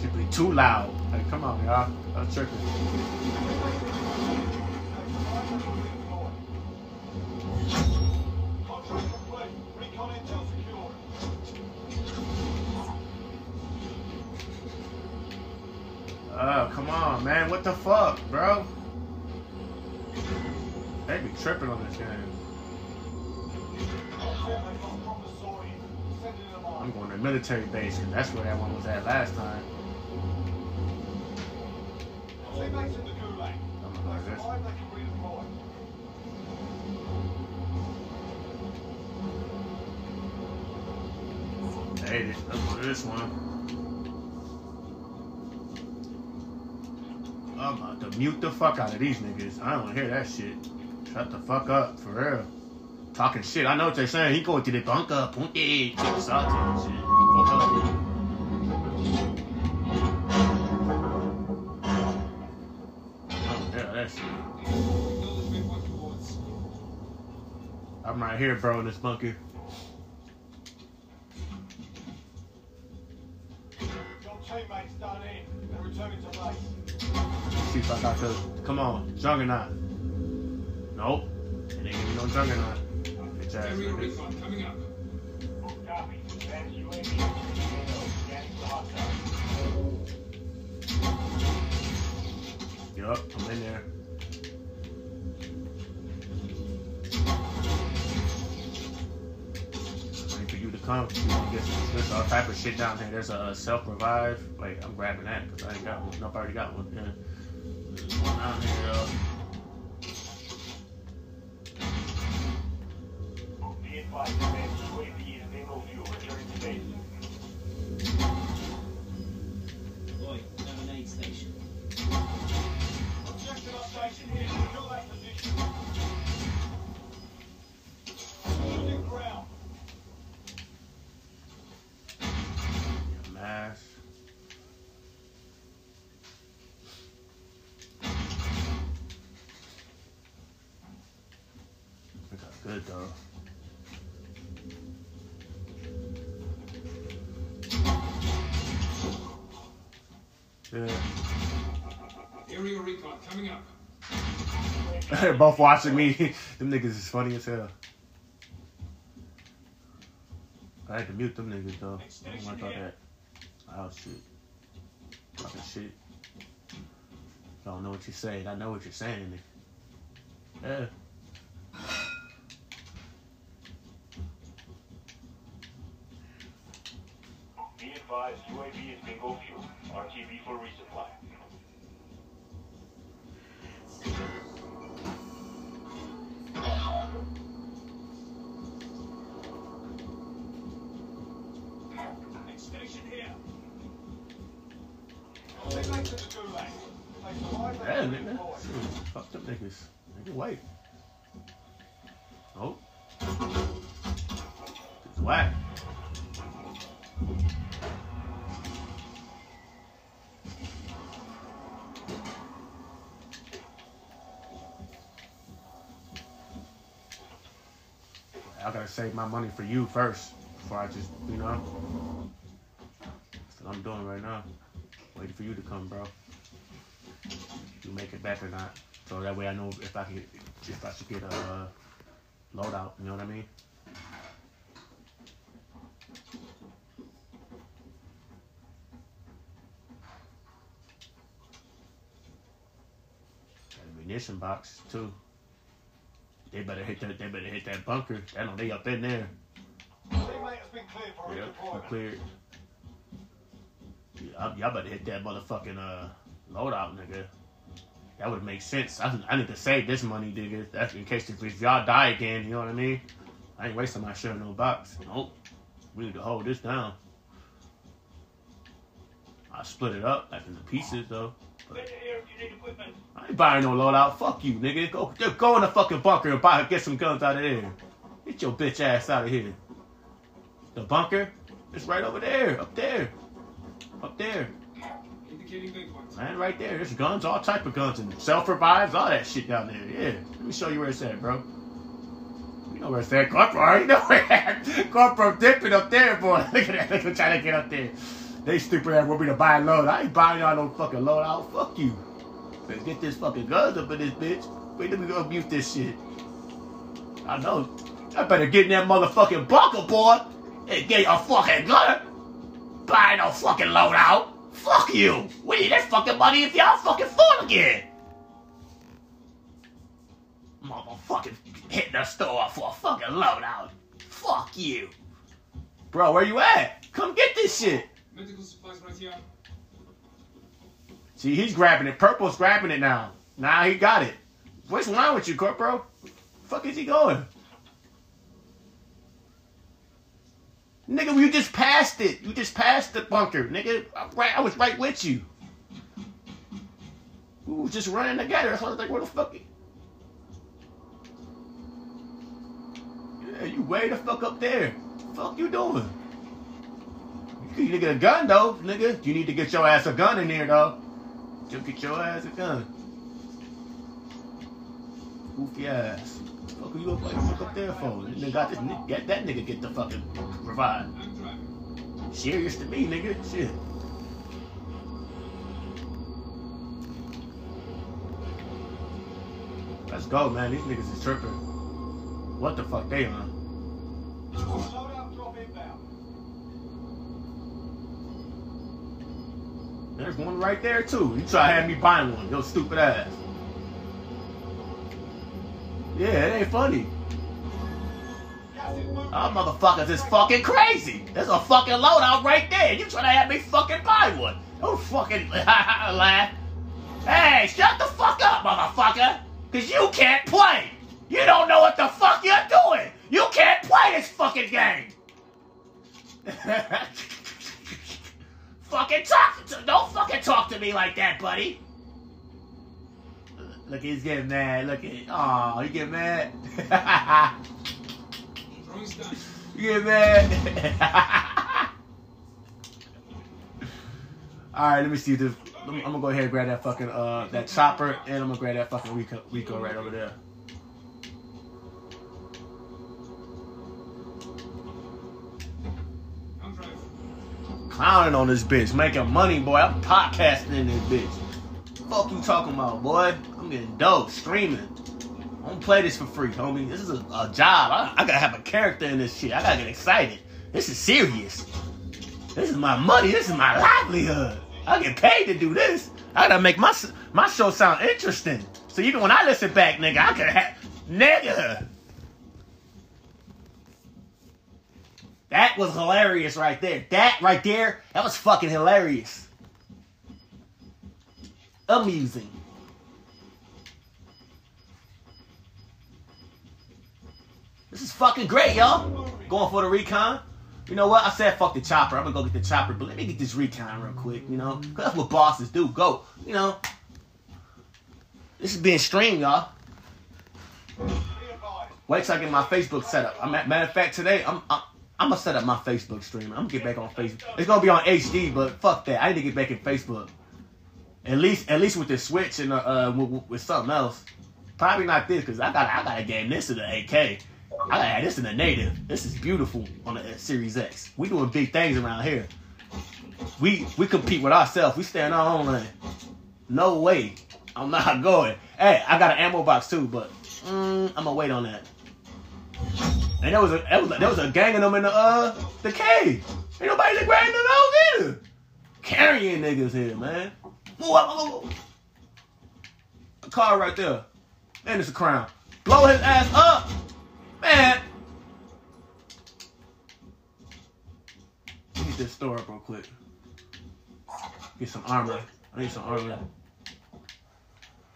should be too loud. Like, come on, y'all. I'm tripping. Contract Oh, come on, man. What the fuck, bro? They be tripping on this game. I'm going to military base, and that's where that one was at last time. Like this. Hey, this one. I'm about to mute the fuck out of these niggas. I don't want to hear that shit. Shut the fuck up, for real. Talking shit. I know what they're saying. He going to the bunker, punte, and shit. Yeah. I'm right here, bro, in this bunker. See if I got the. Come on, Juggernaut. Nope. It ain't gonna be no Juggernaut. Bitch ass Area niggas. recon coming up. Copy. Advance UAV. Scanning for hostiles. Yup, I'm in there. Waiting for you to come. You wanna get some, there's all type of shit down here. There's a self revive. Wait, I'm grabbing that because I ain't got one. Nope, I already got one. Yeah. One down here. Be advised, advance UAV is bingo fuel. Returning to base. They're both watching me. them niggas is funny as hell. I had to mute them niggas though. I don't like all that. Oh shit. Talking shit. I don't know what you're saying. I know what you're saying. nigga. Yeah. Be advised, UAV is bingo fuel. RTB for resupply. Can nigga. redeploy. Shit, Fuck them niggas. Nigga, wait. Oh. It's whack. I gotta save my money for you first before I just, you know. That's what I'm doing right now. Waiting for you to come, bro you make it back or not. So that way I know if I can, if I should get a uh, loadout. You know what I mean? Got a munition box too. They better hit that. They better hit that bunker. I know they up in there. Teammate has been cleared for Yep, cleared. Y'all, y'all better hit that motherfucking uh loadout, nigga. That would make sense. I, I need to save this money, nigga. That's in case if, y'all die again. You know what I mean? I ain't wasting my shit in no box. Nope. We need to hold this down. I split it up like into pieces though. I ain't buying no loadout. Fuck you, nigga. Go, go in the fucking bunker and buy, get some guns out of there. Get your bitch ass out of here. The bunker is right over there, up there, up there, Man, right there. There's guns, all type of guns, and self revives, all that shit down there. Yeah, let me show you where it's at, bro. You know where it's at, Corporal. You know where it's Corporal dipping up there, boy. Look at that nigga trying to get up there. They stupid ass want me to buy a load. I ain't buying y'all no fucking load out. Fuck you. Let's get this fucking guns up in this bitch. Wait, let me go mute this shit. I know. I better get in that motherfucking bunker, boy, and get a fucking gun. Buy no fucking load out. Fuck you. We need that fucking money if y'all fucking fall again. Motherfucking hitting the store for a fucking loadout. Fuck you. Bro, where you at? Come get this shit. Medical supplies right here. See, he's grabbing it. Purple's grabbing it now. Now he got it. What's wrong with you, Corporal? Fuck is he going? Nigga, you just passed it. You just passed the bunker. Nigga, I'm right, I was right with you. We was just running together. So I was like, where the fuck? you- Yeah, you way the fuck up there. Fuck you doing? You need to get a gun though, nigga. You need to get your ass a gun in there though. Just get your ass a gun. Goofy ass. Fuck you up, fuck up there for? Nigga got this nigga, get that nigga get the fucking provide. Serious to me, nigga. Shit. Let's go, man. These niggas is tripping. What the fuck they on? There's one right there too. You try to have me buy one, yo stupid ass. Yeah, it ain't funny. Y'all motherfuckers is fucking crazy. There's a fucking loadout right there. You trying to have me fucking buy one. Don't fucking laugh. Hey, shut the fuck up, motherfucker. Cause you can't play. You don't know what the fuck you're doing. You can't play this fucking game. fucking talk. To, don't fucking talk to me like that, buddy. Look, he's getting mad. Look at, oh, he get mad. You get mad? All right, let me see this. I'm, I'm gonna go ahead and grab that fucking uh that chopper, and I'm gonna grab that fucking Rico, Rico right over there. Clowning on this bitch, making money, boy. I'm podcasting in this bitch. Fuck you talking about, boy? I'm getting dope, streaming. I don't play this for free, homie. This is a, a job. I, I gotta have a character in this shit. I gotta get excited. This is serious. This is my money. This is my livelihood. I get paid to do this. I gotta make my my show sound interesting. So even when I listen back, nigga, I can have nigga. That was hilarious right there. That right there, that was fucking hilarious. Amusing. This is fucking great, y'all. Going for the recon. You know what? I said fuck the chopper. I'm gonna go get the chopper, but let me get this recon real quick, you know? 'Cause that's what bosses do. Go. You know? This is being streamed, y'all. Wait till I get my Facebook set up. I'm at, matter of fact, today I'm, I'm I'm gonna set up my Facebook stream. I'm gonna get back on Facebook. It's gonna be on HD, but fuck that. I need to get back in Facebook. At least at least with the Switch and uh, with, with something else. Probably not this because I got I gotta game this in the 8K. I gotta this in the native. This is beautiful on the Series X. We doing big things around here. We we compete with ourselves. We stay in our own lane. No way. I'm not going. Hey, I got an ammo box too, but mm, I'm gonna wait on that. And there was a there was a, there was a gang of them in the uh the cave. Ain't nobody grabbing those either. Carrying niggas here, man. A car right there. And it's a crown. Blow his ass up. Man. Get this store up real quick. Get some armor. I need some armor.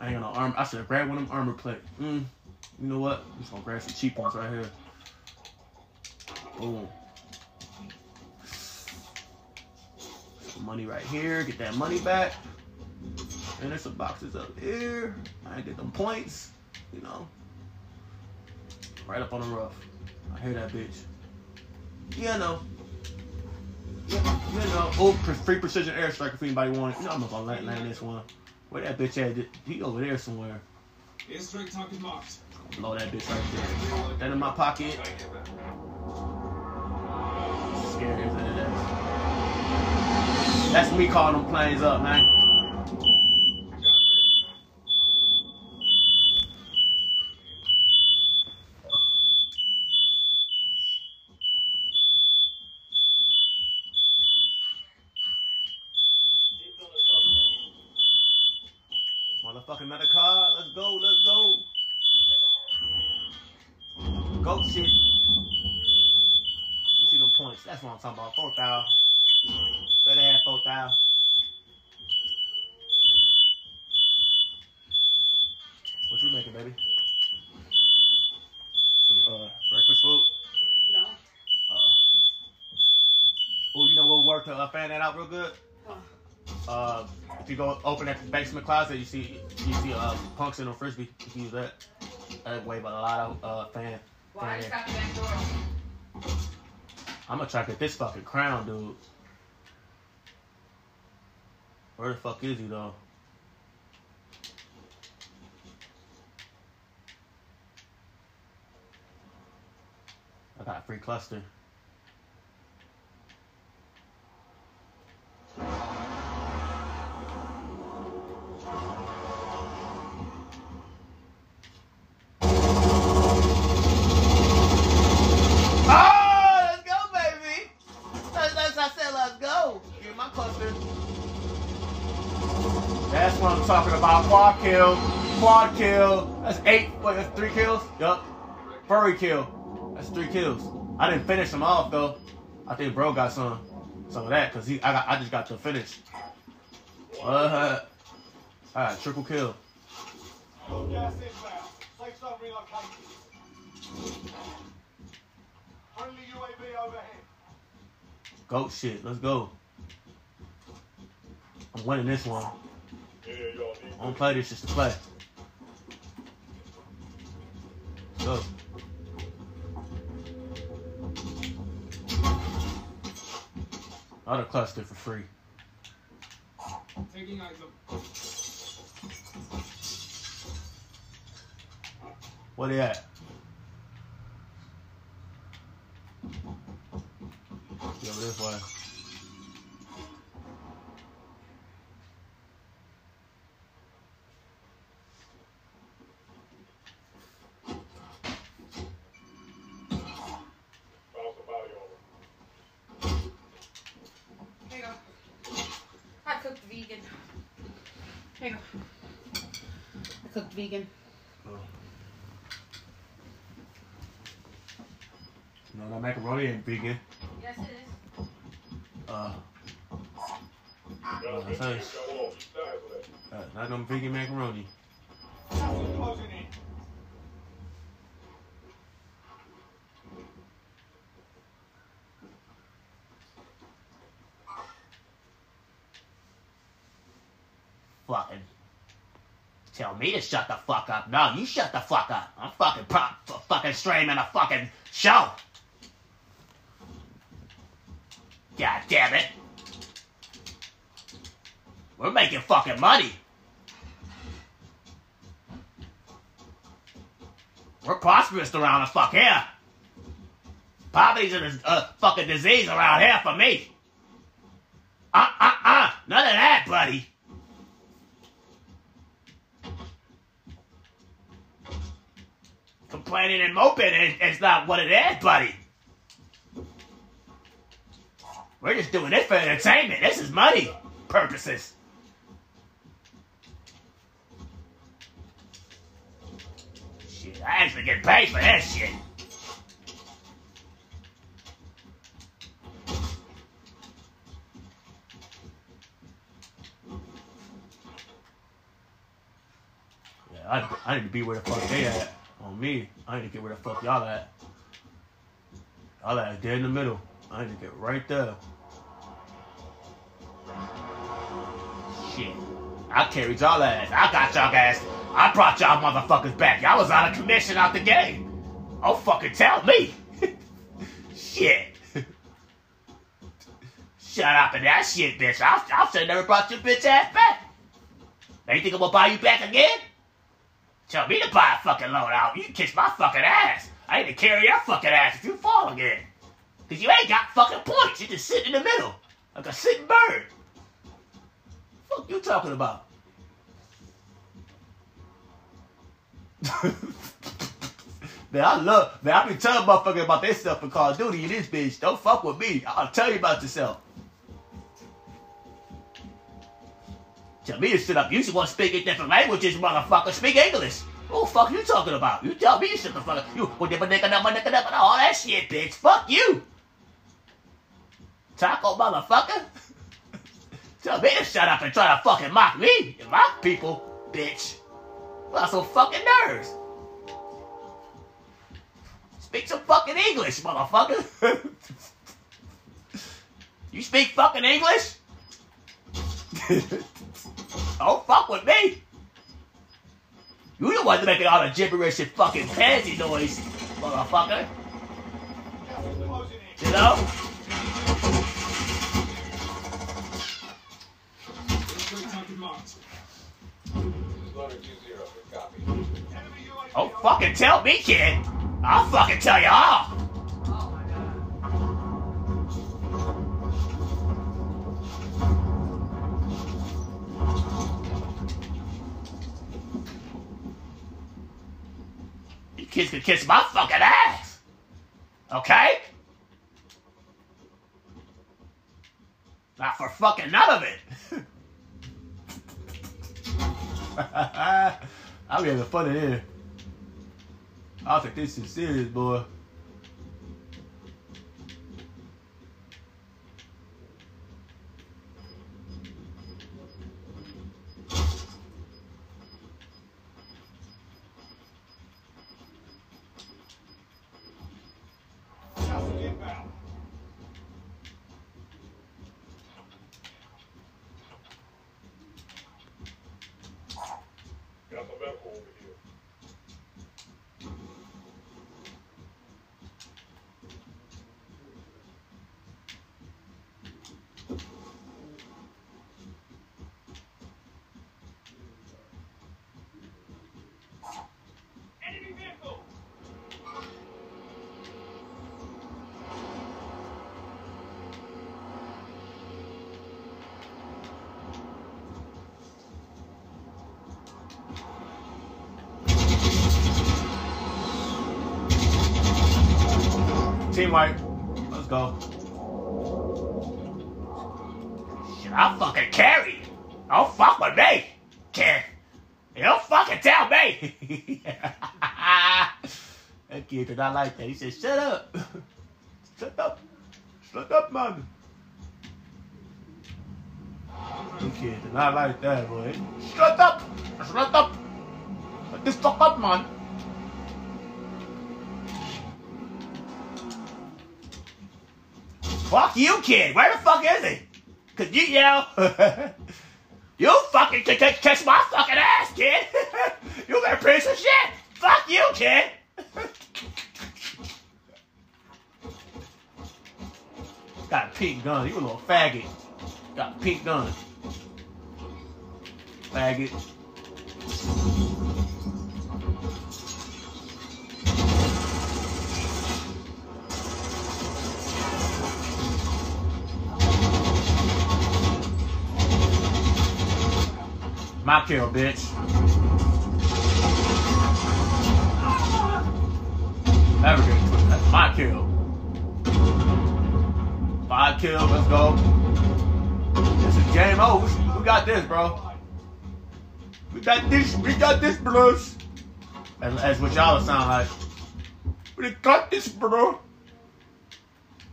I ain't got no armor. I said grab one of them armor plate. Mm. You know what? I'm just gonna grab some cheap ones right here. Boom. Some money right here. Get that money back. And there's some boxes up here. I get them points. You know. Right up on the rough. I hear that bitch. Yeah, no. Yeah, you know. Oh, free precision airstrike if anybody. You know I'm gonna land, land this one. Where that bitch at? He over there somewhere. Airstrike target marked. Blow that bitch right there. That in my pocket. Scary as it is. That's me calling them planes up, man. We got a bit. Motherfucking another car. Let's go, let's go. Go shit. You see them points. That's what I'm talking about. 4,000. Better have 4,000. What you making, baby? Some uh, breakfast food? No. Uh, oh, you know what work to uh, fan that out real good? Uh, if you go open that basement closet, you see you see uh punks in a frisbee. You can use that. That way, but a lot of uh fan. Why fan is that the back door? I'm gonna try to get this fucking crown, dude. Where the fuck is he though? I got a free cluster. Kill, quad kill. That's eight. Wait, that's three kills. Yup. Fury kill. That's three kills. I didn't finish them off though. I think bro got some, some of that because he. I got. I just got the finish. Uh, all right, triple kill. Goat shit. Let's go. I'm winning this one. Yeah, y'all need I don't play this just to play. Go. Another cluster for free. Taking item. Where they at? Get over this way. Bounce a body over. Here you go. I cooked vegan. Here you go. I cooked vegan. No, that macaroni ain't vegan. Yes, it is. Uh, Got Oh, a bit thanks. got off. Nice that. uh, not no vegan macaroni. Gas is closing in. Fucking tell me to shut the fuck up. No, you shut the fuck up. I'm fucking pro- f- fucking streaming a fucking show. God damn it. We're making fucking money. We're prosperous around the fuck here. Poverty's a uh, fucking disease around here for me. Uh, uh, uh. None of that, buddy. Complaining and moping is, is not what it is, buddy. We're just doing this for entertainment. This is money purposes. Shit, I actually get paid for that shit. Yeah, I, I need to be where the fuck they at. On me, I need to get where the fuck y'all at. Y'all at dead in the middle. I need to get right there. Shit. I carried y'all ass. I got y'all ass. I brought y'all motherfuckers back. Y'all was out of commission out the game. Oh, fucking tell me. shit. Shut up and that shit, bitch. I'll, I'll say never brought your bitch ass back. Now you think I'm gonna buy you back again? Tell me to buy a fucking load out. You kiss my fucking ass. I need to carry your fucking ass if you fall again. Cause you ain't got fucking points. You just sit in the middle. Like a sitting bird. Fuck you talking about? man, I love man, I be telling motherfuckers about their stuff in Call of Duty in this bitch. Don't fuck with me. I'll tell you about yourself. Tell me to sit up. You should want to speak in different languages, motherfucker. Speak English. The fuck you talking about? You tell me you shut the fuck up. You oh, nigga, all that shit, bitch. Fuck you. Taco motherfucker. tell me to shut up and try to fucking mock me and mock people, bitch. Got some fucking nerves. Speak some fucking English, motherfucker. you speak fucking English? Don't fuck with me. You the one making all the gibberish and fucking pansy noise, motherfucker. You know? Target marked. Slaughter 2-0, good copy. Don't fucking tell me, kid. I'll fucking tell you all. Kids can kiss my fucking ass. Okay? Not for fucking none of it. I'm having fun in here. I think this is serious, boy. Team white. Let's go. Shit, I'll fucking carry you. Don't fuck with me, don't fucking tell me. that kid did not like that. He said, shut up. shut up. Shut up, man. That kid did not like that, boy. Shut up. Shut up. Shut this fuck up, man. Fuck you, kid. Where the fuck is he? Could you yell? you fucking c- c- kiss my fucking ass, kid. you a piece of shit. Fuck you, kid. got a pink gun. You a little faggot. Got a pink gun. Faggot. My kill, bitch. Never get it. That's my kill. Five kills, let's go. This is game over. We- We got this, bro. We got this. We got this, bros. As, as what y'all sound like. We got this, bro.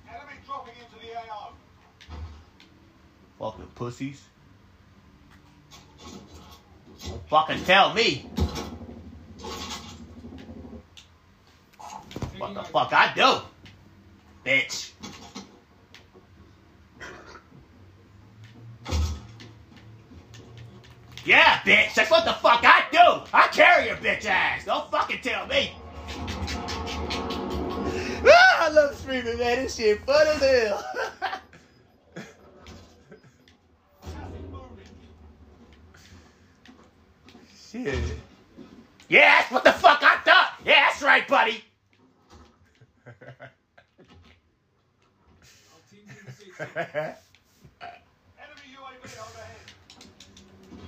Enemy dropping into the AO. Fucking pussies. Fucking tell me what the fuck I do, bitch. Yeah, bitch, that's what the fuck I do. I carry your bitch ass. Don't fucking tell me. Ah, I love streaming, man. This shit fun as hell. Shit. Yeah, that's what the fuck I thought. Yeah, that's right, buddy. Enemy UAV overhead.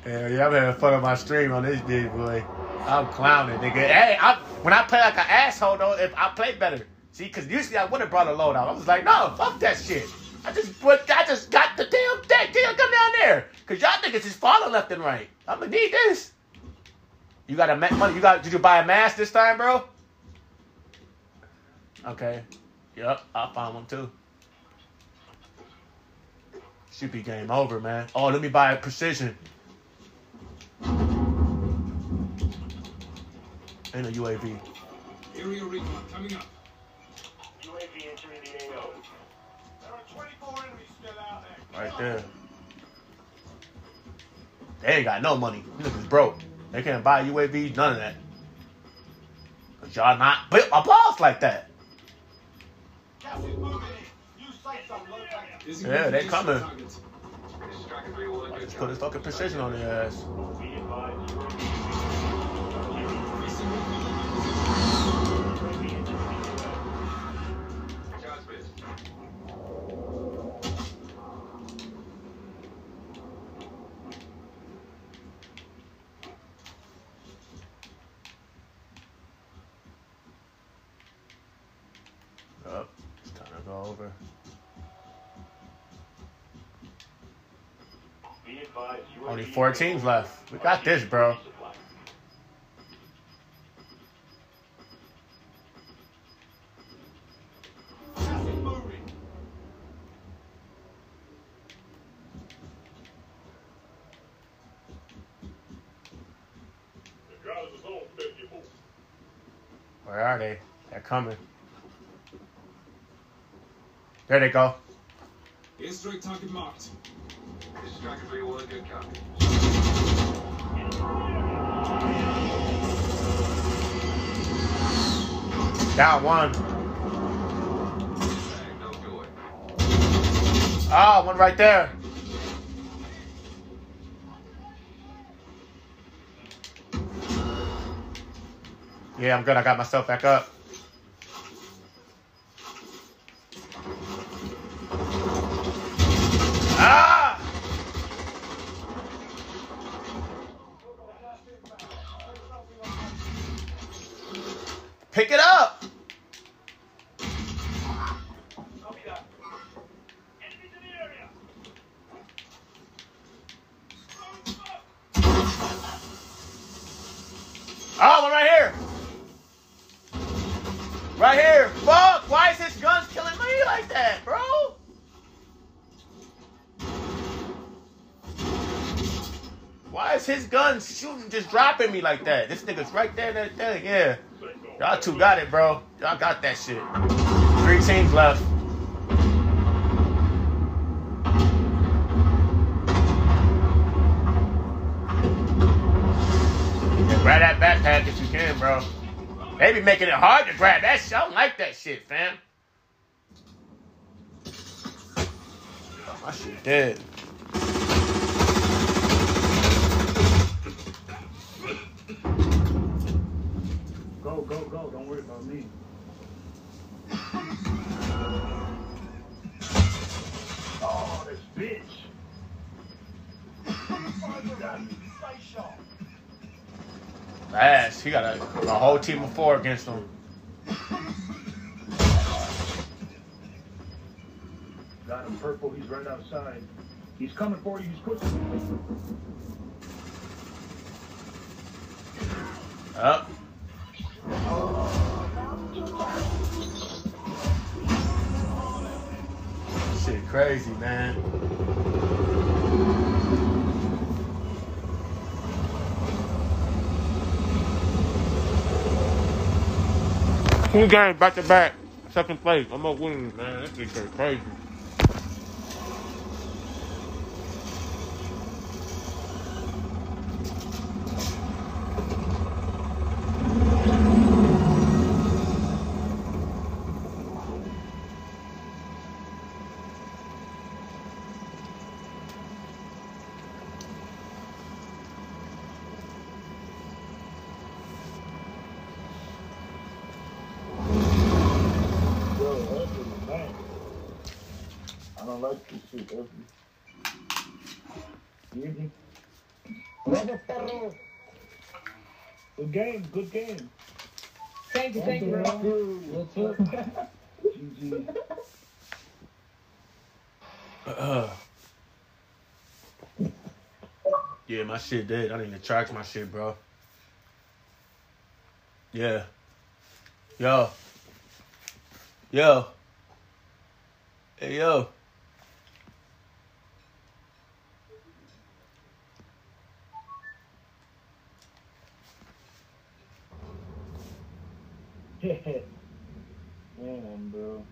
Hell yeah, I'm having fun on my stream on this dude, boy. I'm clowning, nigga. Hey, I, when I play like an asshole, though, if I play better. See, because usually I would have brought a load out. I was like, no, fuck that shit. I just put, I just got the damn thing. Damn, come down there. Because y'all niggas just falling left and right. I'm going to need this. You got a ma- money? You got? Did you buy a mask this time, bro? Okay. Yep, I found one too. Should be game over, man. Oh, let me buy a precision. And a UAV. Area recon coming up. UAV entering the AO. There are 24 enemies still out there. Right there. They ain't got no money. These niggas broke. They can't buy UAVs, none of that. Cause y'all not built a boss like that. Gas is moving in. Use safe zone located. Busy Yeah, they coming. targets. This is Striker 3-1, good Just put his fucking precision on their ass. Only four teams left. We got this, bro. Where are they? They're coming. There they go. Airstrike target marked. This is Striker 3-1, good copy. Down one. Bag, no joy. Ah, one right there. Yeah, I'm good. I got myself back up. Is his guns shooting, just dropping me like that? This nigga's right there, that. Yeah. Y'all two got it, bro. Y'all got that shit. Three teams left. Grab that backpack if you can, bro. They be making it hard to grab that shit. I don't like that shit, fam. Oh, my shit dead. Go, go, go. Don't worry about me. oh, this bitch. You got me. Stay sharp. Ass. He got a, a whole team of four against him. Got him purple. He's right outside. He's coming for you. He's pushing. Up. Shit crazy, man. Two games back to back. Second place. I'm up winning, man. That shit crazy. Good game, good game. Thank you, thank you, bro. What's up? GG. Uh, yeah, my shit dead. I need to charge my shit, bro. Yeah. Yo. Yo. Hey, yo. Man, bro.